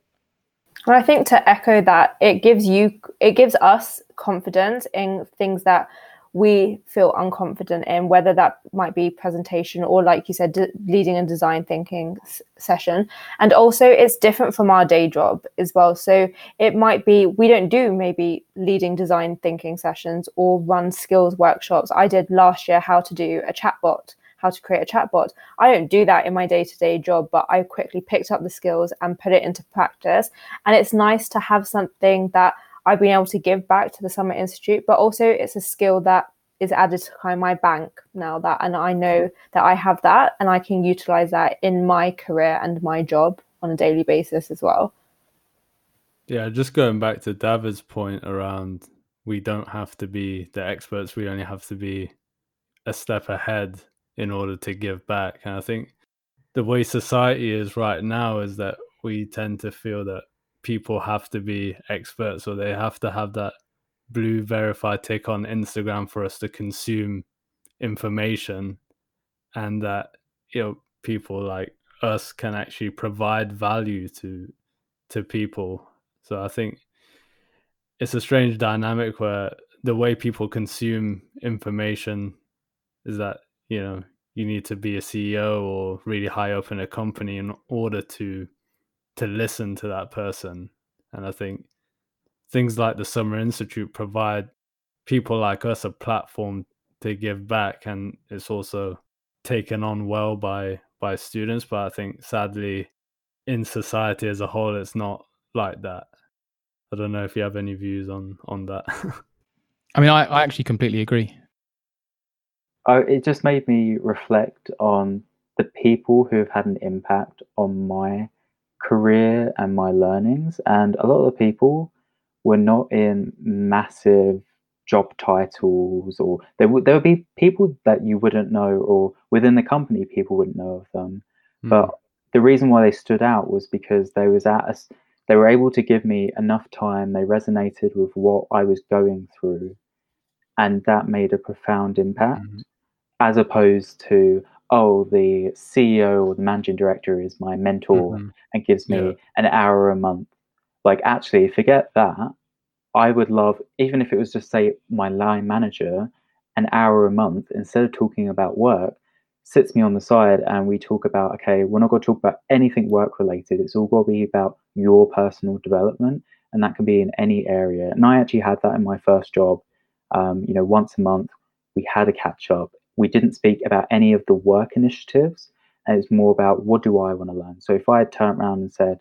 S3: well i think to echo that it gives you it gives us confidence in things that we feel unconfident in, whether that might be presentation or, like you said, d- leading a design thinking s- session. And also, it's different from our day job as well. So it might be we don't do maybe leading design thinking sessions or run skills workshops. I did last year how to do a chatbot how to create a chatbot. I don't do that in my day to day job, but I quickly picked up the skills and put it into practice. And it's nice to have something that I've been able to give back to the Summer Institute, but also it's a skill that is added to kind of my bank now that and I know that I have that and I can utilize that in my career and my job on a daily basis as well.
S1: Yeah, just going back to David's point around we don't have to be the experts, we only have to be a step ahead in order to give back. And I think the way society is right now is that we tend to feel that people have to be experts or they have to have that blue verified tick on Instagram for us to consume information and that you know people like us can actually provide value to to people. So i think it's a strange dynamic where the way people consume information is that you know you need to be a ceo or really high up in a company in order to to listen to that person. And I think things like the Summer Institute provide people like us a platform to give back and it's also taken on well by by students but i think sadly in society as a whole it's not like that. I don't know if you have any views on on that.
S4: I mean i, I actually completely agree.
S2: Oh, it just made me reflect on the people who have had an impact on my career and my learnings. And a lot of the people were not in massive job titles, or there would there would be people that you wouldn't know, or within the company people wouldn't know of them. Mm. But the reason why they stood out was because they was at a, they were able to give me enough time. They resonated with what I was going through, and that made a profound impact. Mm. As opposed to oh, the CEO or the managing director is my mentor mm-hmm. and gives me yeah. an hour a month. Like, actually, forget that. I would love, even if it was just say my line manager, an hour a month instead of talking about work, sits me on the side and we talk about, okay, we're not going to talk about anything work related. It's all going to be about your personal development. And that can be in any area. And I actually had that in my first job. Um, you know, once a month, we had a catch up we didn't speak about any of the work initiatives. And it's more about what do I want to learn. So if I had turned around and said,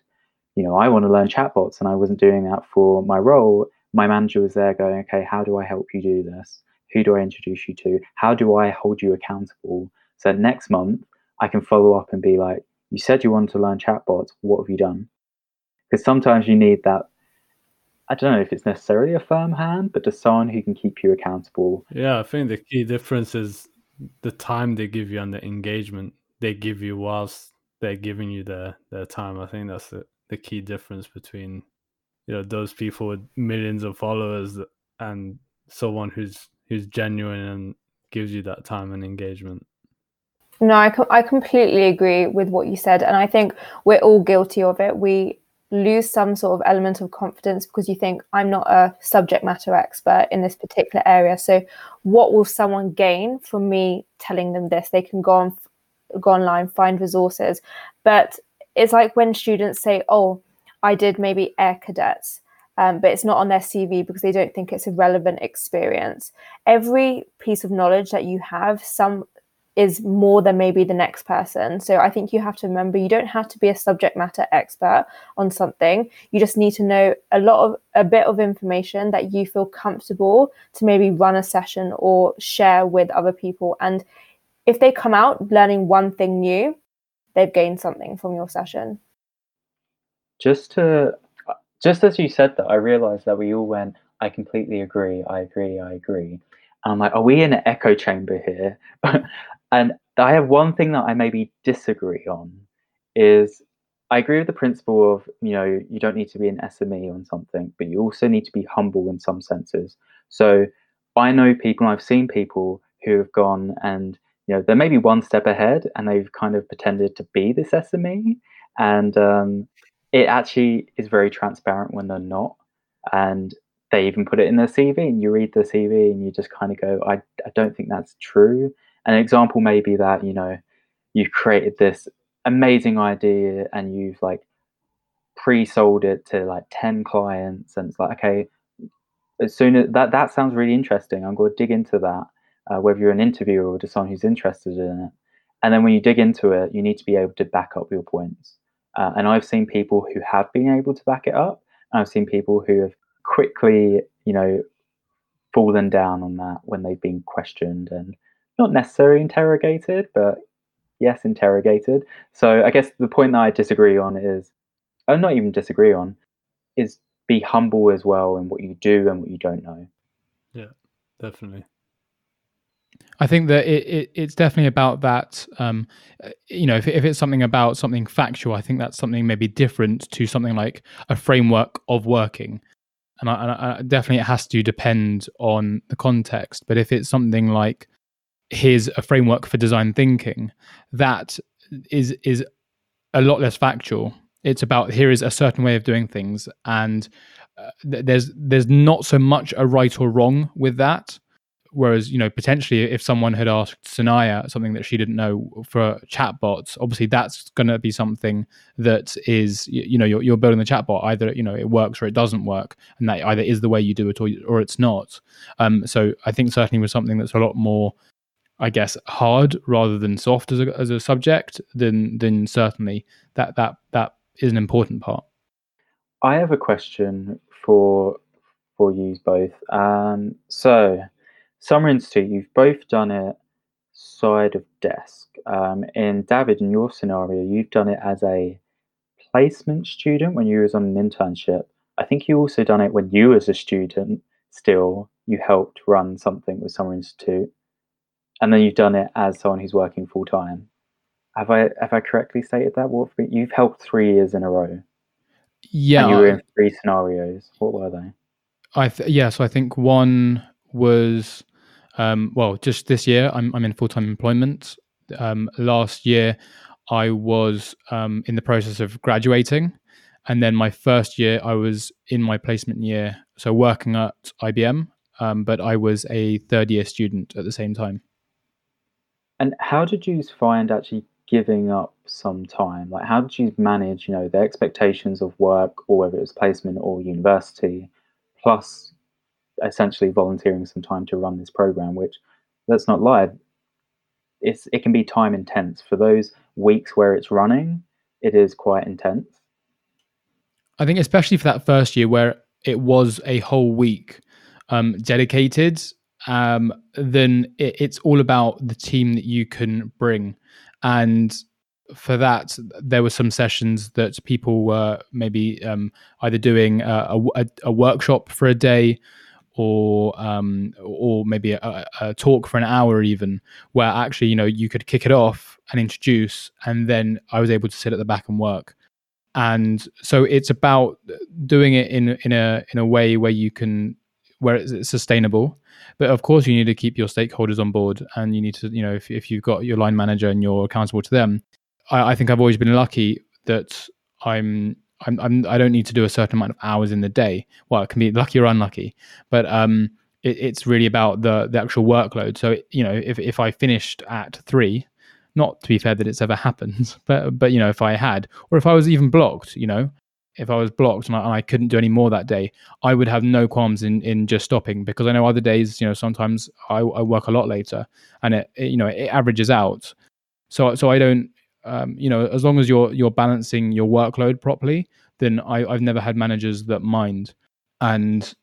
S2: you know, I want to learn chatbots and I wasn't doing that for my role, my manager was there going, okay, how do I help you do this? Who do I introduce you to? How do I hold you accountable? So next month, I can follow up and be like, you said you wanted to learn chatbots. What have you done? Because sometimes you need that I don't know if it's necessarily a firm hand, but just someone who can keep you accountable.
S1: Yeah, I think the key difference is the time they give you and the engagement they give you whilst they're giving you their their time. I think that's the, the key difference between you know those people with millions of followers and someone who's who's genuine and gives you that time and engagement.
S3: No, I, I completely agree with what you said. And I think we're all guilty of it. We lose some sort of element of confidence because you think, I'm not a subject matter expert in this particular area. So, what will someone gain from me telling them this? They can go on, go online, find resources. But it's like when students say, Oh, I did maybe air cadets. Um, but it's not on their CV because they don't think it's a relevant experience. Every piece of knowledge that you have, some is more than maybe the next person. So I think you have to remember you don't have to be a subject matter expert on something. You just need to know a lot of a bit of information that you feel comfortable to maybe run a session or share with other people. And if they come out learning one thing new, they've gained something from your session.
S2: Just to just as you said that, I realized that we all went, I completely agree, I agree, I agree. And I'm like, are we in an echo chamber here? And I have one thing that I maybe disagree on is I agree with the principle of, you know, you don't need to be an SME on something, but you also need to be humble in some senses. So I know people, I've seen people who have gone and, you know, they're maybe one step ahead and they've kind of pretended to be this SME. And um, it actually is very transparent when they're not. And they even put it in their CV and you read the CV and you just kind of go, I, I don't think that's true. An example may be that, you know, you've created this amazing idea and you've like pre-sold it to like 10 clients and it's like, okay, as soon as that, that sounds really interesting. I'm going to dig into that, uh, whether you're an interviewer or just someone who's interested in it. And then when you dig into it, you need to be able to back up your points. Uh, and I've seen people who have been able to back it up. I've seen people who have quickly, you know, fallen down on that when they've been questioned and not necessarily interrogated, but yes, interrogated. So I guess the point that I disagree on is, or uh, not even disagree on, is be humble as well in what you do and what you don't know.
S1: Yeah, definitely.
S4: I think that it, it, it's definitely about that. Um, you know, if, if it's something about something factual, I think that's something maybe different to something like a framework of working. And, I, and I, definitely it has to depend on the context. But if it's something like here's a framework for design thinking that is is a lot less factual. It's about here is a certain way of doing things. And uh, th- there's there's not so much a right or wrong with that. Whereas you know potentially if someone had asked Sanaya something that she didn't know for chatbots obviously that's going to be something that is you know you're, you're building the chatbot. Either you know it works or it doesn't work. And that either is the way you do it or, or it's not. Um, so i think certainly with something that's a lot more I guess, hard rather than soft as a, as a subject, then then certainly that that that is an important part.
S2: I have a question for for you both. Um, so, Summer Institute, you've both done it side of desk. Um, and David, in your scenario, you've done it as a placement student when you was on an internship. I think you also done it when you as a student still you helped run something with Summer Institute and then you've done it as someone who's working full time. Have I have I correctly stated that? What you've helped three years in a row?
S4: Yeah,
S2: and you were in three scenarios. What were they?
S4: I th- yeah, so I think one was um, well, just this year I'm I'm in full time employment. Um, last year I was um, in the process of graduating, and then my first year I was in my placement year, so working at IBM. Um, but I was a third year student at the same time.
S2: And how did you find actually giving up some time? Like, how did you manage, you know, the expectations of work, or whether it was placement or university, plus essentially volunteering some time to run this program? Which, let's not lie, it's it can be time intense for those weeks where it's running. It is quite intense.
S4: I think, especially for that first year where it was a whole week um, dedicated um, then it, it's all about the team that you can bring. And for that, there were some sessions that people were maybe um, either doing a, a, a, workshop for a day, or um, or maybe a, a, talk for an hour, even where actually you know you could kick it off and introduce, and then I was able to sit at the back and work. And so it's about doing it in in a in a way where you can where it's sustainable. But of course, you need to keep your stakeholders on board, and you need to, you know, if, if you've got your line manager and you're accountable to them, I, I think I've always been lucky that I'm I'm, I'm I don't need to do a certain amount of hours in the day. Well, it can be lucky or unlucky, but um, it, it's really about the the actual workload. So you know, if if I finished at three, not to be fair that it's ever happened, but but you know, if I had, or if I was even blocked, you know, if I was blocked and I, and I, couldn't do any more that day, I would have no qualms in in just stopping because I know other days, you know, sometimes I, I work a lot later, and it, it, you know it averages out. So so I don't um, you know, as long as you're you're balancing your workload properly, then I, I've never had managers that mind. And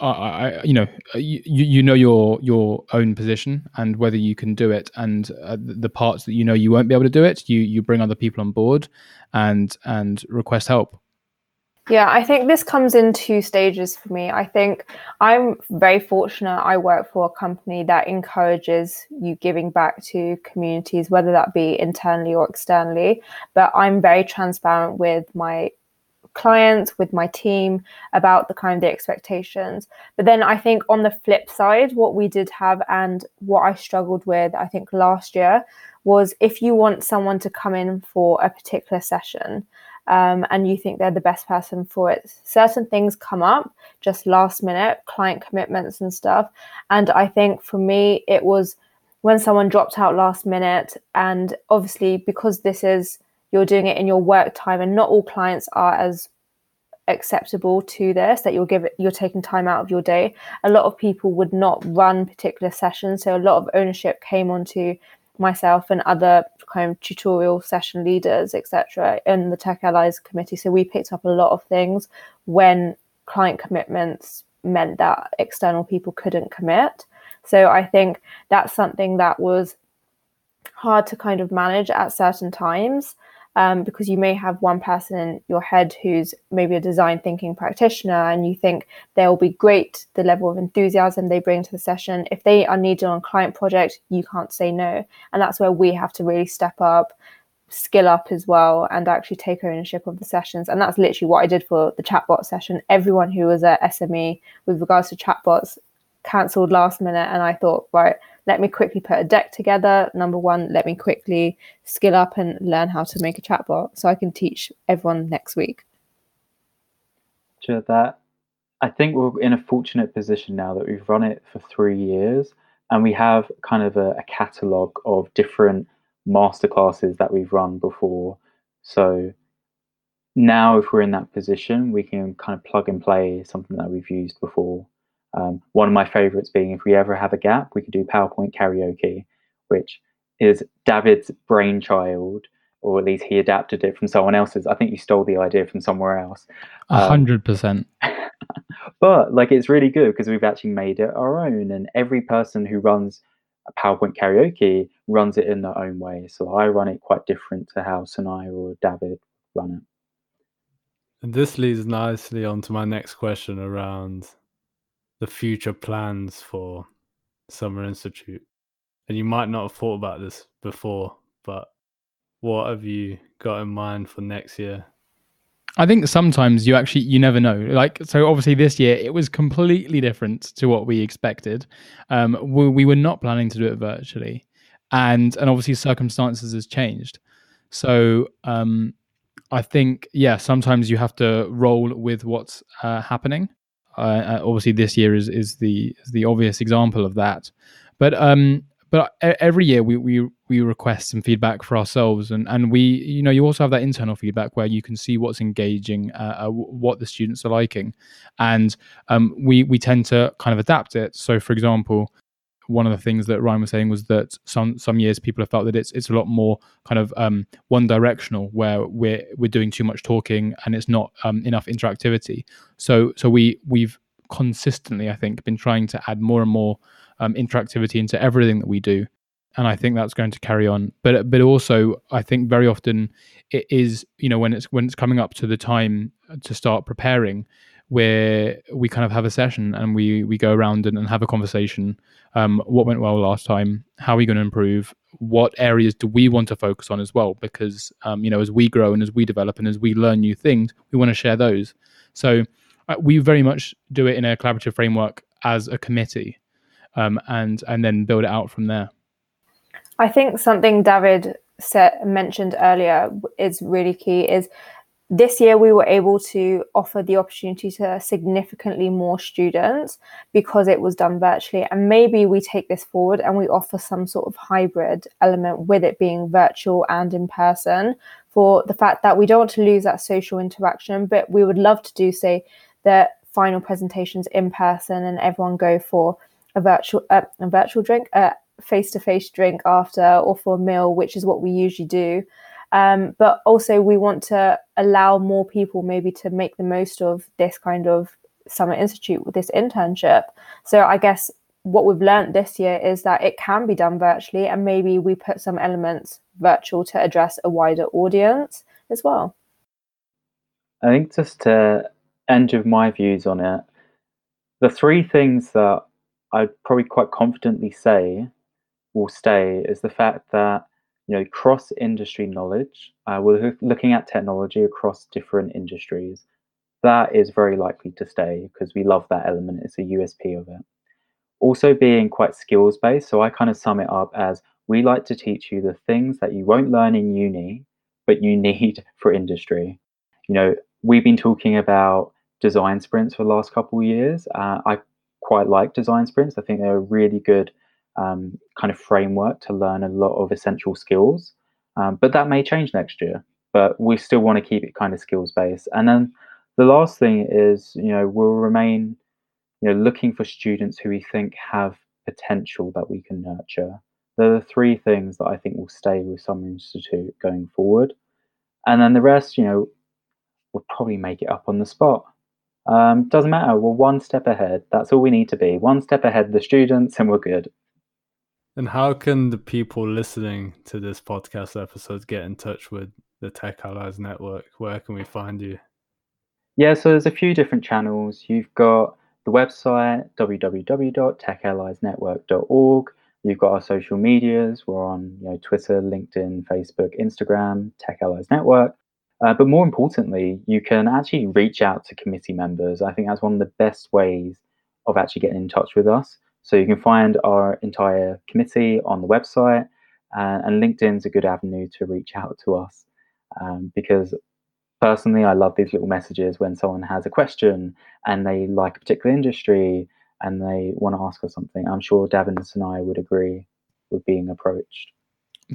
S4: I, I you know, you, you know your your own position and whether you can do it, and uh, the parts that you know you won't be able to do it, you you bring other people on board, and and request help.
S3: Yeah, I think this comes in two stages for me. I think I'm very fortunate. I work for a company that encourages you giving back to communities, whether that be internally or externally. But I'm very transparent with my clients, with my team about the kind of the expectations. But then I think on the flip side, what we did have and what I struggled with, I think last year, was if you want someone to come in for a particular session um, and you think they're the best person for it. Certain things come up just last minute, client commitments and stuff. And I think for me, it was when someone dropped out last minute. And obviously, because this is you're doing it in your work time, and not all clients are as acceptable to this that you're giving you're taking time out of your day a lot of people would not run particular sessions so a lot of ownership came onto myself and other kind of tutorial session leaders, etc., in the Tech Allies committee. So we picked up a lot of things when client commitments meant that external people couldn't commit. So I think that's something that was hard to kind of manage at certain times um, because you may have one person in your head who's maybe a design thinking practitioner and you think they'll be great the level of enthusiasm they bring to the session. If they are needed on a client project you can't say no. And that's where we have to really step up skill up as well and actually take ownership of the sessions. And that's literally what i did for the chatbot session. Everyone who was at sme with regards to chatbots cancelled last minute and i thought right let me quickly put a deck together. Number one, let me quickly skill up and learn how to make a chatbot so I can teach everyone next week.
S2: To that, I think we're in a fortunate position now that we've run it for three years and we have kind of a, a catalogue of different masterclasses that we've run before. So now, if we're in that position, we can kind of plug and play something that we've used before. Um, one of my favorites being if we ever have a gap, we could do PowerPoint karaoke, which is David's brainchild, or at least he adapted it from someone else's. I think you stole the idea from somewhere else.
S4: A um, hundred percent.
S2: But like, it's really good because we've actually made it our own, and every person who runs a PowerPoint karaoke runs it in their own way. So I run it quite different to how Sina or David run it.
S1: And this leads nicely on to my next question around the future plans for Summer Institute. And you might not have thought about this before, but what have you got in mind for next year?
S4: I think sometimes you actually you never know. Like so, obviously this year it was completely different to what we expected. Um, we, we were not planning to do it virtually, and and obviously circumstances has changed. So um, I think yeah, sometimes you have to roll with what's uh, happening. Uh, obviously, this year is is the is the obvious example of that. But um, but every year we we we request some feedback for ourselves, and and we you know you also have that internal feedback where you can see what's engaging, uh, uh, what the students are liking, and um, we we tend to kind of adapt it. So, for example, one of the things that Ryan was saying was that some some years people have felt that it's it's a lot more kind of um, one directional where we're we're doing too much talking and it's not um, enough interactivity. So so we we've consistently I think been trying to add more and more um, interactivity into everything that we do. and I think that's going to carry on. But but also, I think very often it is you know when it's when it's coming up to the time to start preparing, where we kind of have a session and we we go around and, and have a conversation. Um, what went well last time? How are we going to improve? What areas do we want to focus on as well? Because um, you know, as we grow and as we develop and as we learn new things, we want to share those. So uh, we very much do it in a collaborative framework as a committee, um, and and then build it out from there.
S3: I think something David said mentioned earlier is really key. Is this year we were able to offer the opportunity to significantly more students because it was done virtually. And maybe we take this forward and we offer some sort of hybrid element with it being virtual and in person for the fact that we don't want to lose that social interaction but we would love to do say the final presentations in person and everyone go for a virtual uh, a virtual drink a face-to-face drink after or for a meal which is what we usually do um, but also, we want to allow more people maybe to make the most of this kind of summer institute with this internship. So, I guess what we've learned this year is that it can be done virtually, and maybe we put some elements virtual to address a wider audience as well.
S2: I think just to end with my views on it, the three things that I'd probably quite confidently say will stay is the fact that you know, cross industry knowledge. Uh, we're looking at technology across different industries. That is very likely to stay because we love that element. It's a USP of it. Also, being quite skills based. So I kind of sum it up as we like to teach you the things that you won't learn in uni, but you need for industry. You know, we've been talking about design sprints for the last couple of years. Uh, I quite like design sprints. I think they're a really good um, kind of framework to learn a lot of essential skills. Um, but that may change next year. But we still want to keep it kind of skills based. And then the last thing is, you know, we'll remain, you know, looking for students who we think have potential that we can nurture. They're the three things that I think will stay with Summer Institute going forward. And then the rest, you know, we'll probably make it up on the spot. Um, doesn't matter. We're one step ahead. That's all we need to be. One step ahead the students, and we're good.
S1: And how can the people listening to this podcast episode get in touch with the Tech Allies Network? Where can we find you?
S2: Yeah, so there's a few different channels. You've got the website www.techalliesnetwork.org. You've got our social medias. We're on you know, Twitter, LinkedIn, Facebook, Instagram, Tech Allies Network. Uh, but more importantly, you can actually reach out to committee members. I think that's one of the best ways of actually getting in touch with us. So you can find our entire committee on the website, uh, and LinkedIn's a good avenue to reach out to us um, because personally, I love these little messages when someone has a question and they like a particular industry and they want to ask us something. I'm sure David and I would agree with being approached.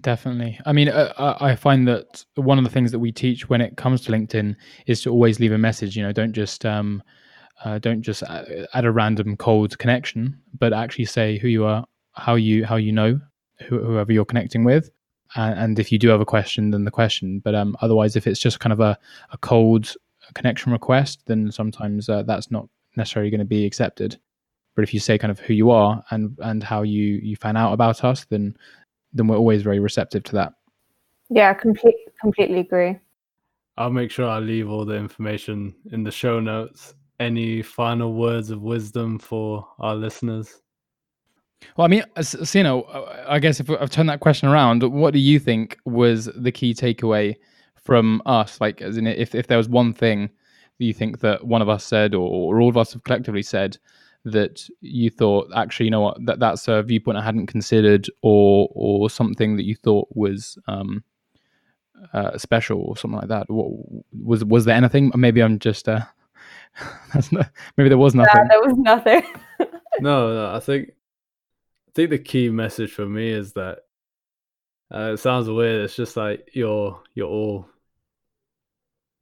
S4: Definitely. I mean, uh, I find that one of the things that we teach when it comes to LinkedIn is to always leave a message. You know, don't just um, uh, don't just add a random cold connection, but actually say who you are, how you how you know whoever you're connecting with, and, and, if you do have a question, then the question. But um, otherwise, if it's just kind of a, a cold connection request, then sometimes uh, that's not necessarily going to be accepted. But if you say kind of who you are and and how you you found out about us, then then we're always very receptive to that.
S3: Yeah, complete, completely agree.
S1: I'll make sure I leave all the information in the show notes any final words of wisdom for our listeners?
S4: Well, I mean, so, you know, I guess if I've turned that question around, what do you think was the key takeaway from us? Like, as in, if, if there was one thing that you think that one of us said or, or all of us have collectively said that you thought, actually, you know what, that, that's a viewpoint I hadn't considered or or something that you thought was um, uh, special or something like that? What, was was there anything? Maybe I'm just uh, That's not, maybe there was nothing.
S3: Yeah, there was nothing.
S1: no, no, I think I think the key message for me is that uh, it sounds weird. It's just like you're you're all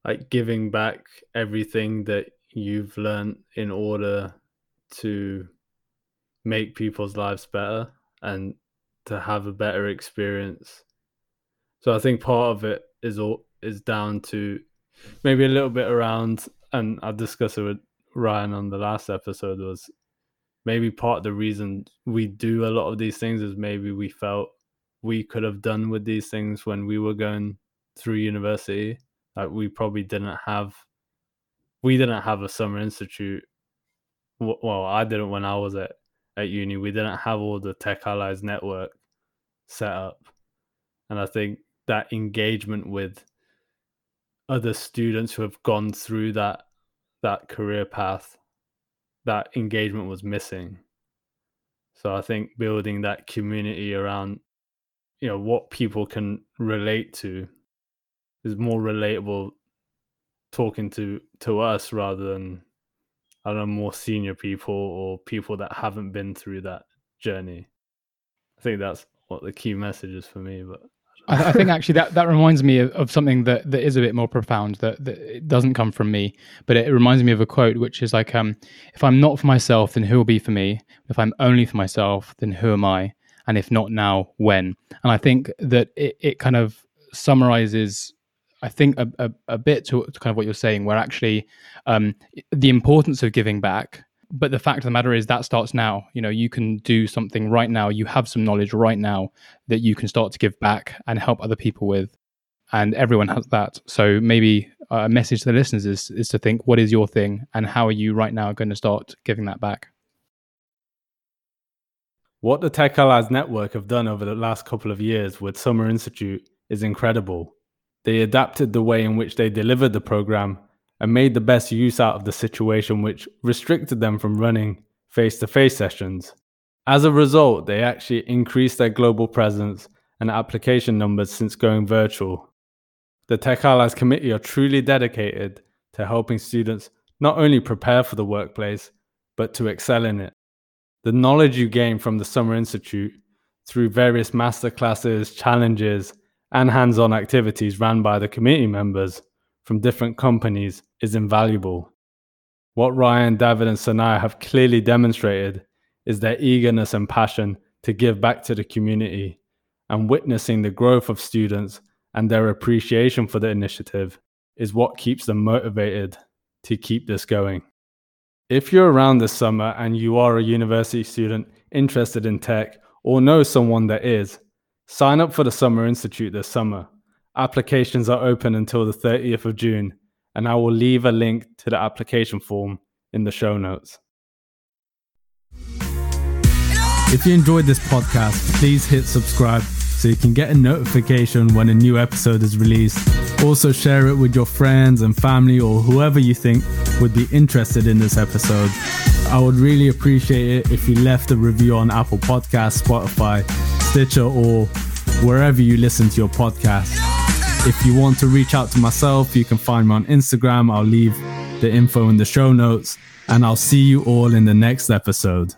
S1: like giving back everything that you've learned in order to make people's lives better and to have a better experience. So I think part of it is all is down to maybe a little bit around and I discussed it with Ryan on the last episode was maybe part of the reason we do a lot of these things is maybe we felt we could have done with these things when we were going through university. Like we probably didn't have, we didn't have a summer institute. Well, I didn't when I was at at uni. We didn't have all the Tech Allies network set up, and I think that engagement with other students who have gone through that that career path that engagement was missing. So i think building that community around you know what people can relate to is more relatable talking to to us rather than i don't know more senior people or people that haven't been through that journey. I think that's what the key message is for me but
S4: I, I, think actually that, that reminds me of, of something that, that is a bit more profound that, that it doesn't come from me, but it, reminds me of a quote which is like, um, "If I'm not for myself, then who will be for me? If I'm only for myself, then who am I? And if not now, when?" And I think that it, it kind of summarizes I think a, a, a bit to, to, kind of what you're saying, where actually um, the importance of giving back but the fact of the matter is that starts now. You know you can do something right now. You have some knowledge right now that you can start to give back and help other people with and everyone has that. So maybe a message to the listeners is is to think what is your thing and how are you right now going to start giving that back?
S1: What the tech allies network have done over the last couple of years with summer institute is incredible. They adapted the way in which they delivered the program and made the best use out of the situation, which restricted them from running face to face sessions. As a result, they actually increased their global presence and application numbers since going virtual. The Tech Allies Committee are truly dedicated to helping students not only prepare for the workplace, but to excel in it. The knowledge you gain from the Summer Institute through various masterclasses, challenges, and hands on activities ran by the committee members from different companies is invaluable. What Ryan, David, and Sanaya have clearly demonstrated is their eagerness and passion to give back to the community, and witnessing the growth of students and their appreciation for the initiative is what keeps them motivated to keep this going. If you're around this summer and you are a university student interested in tech or know someone that is, sign up for the Summer Institute this summer. Applications are open until the 30th of June, and I will leave a link to the application form in the show notes. If you enjoyed this podcast, please hit subscribe so you can get a notification when a new episode is released. Also, share it with your friends and family or whoever you think would be interested in this episode. I would really appreciate it if you left a review on Apple Podcasts, Spotify, Stitcher, or wherever you listen to your podcast. If you want to reach out to myself, you can find me on Instagram. I'll leave the info in the show notes, and I'll see you all in the next episode.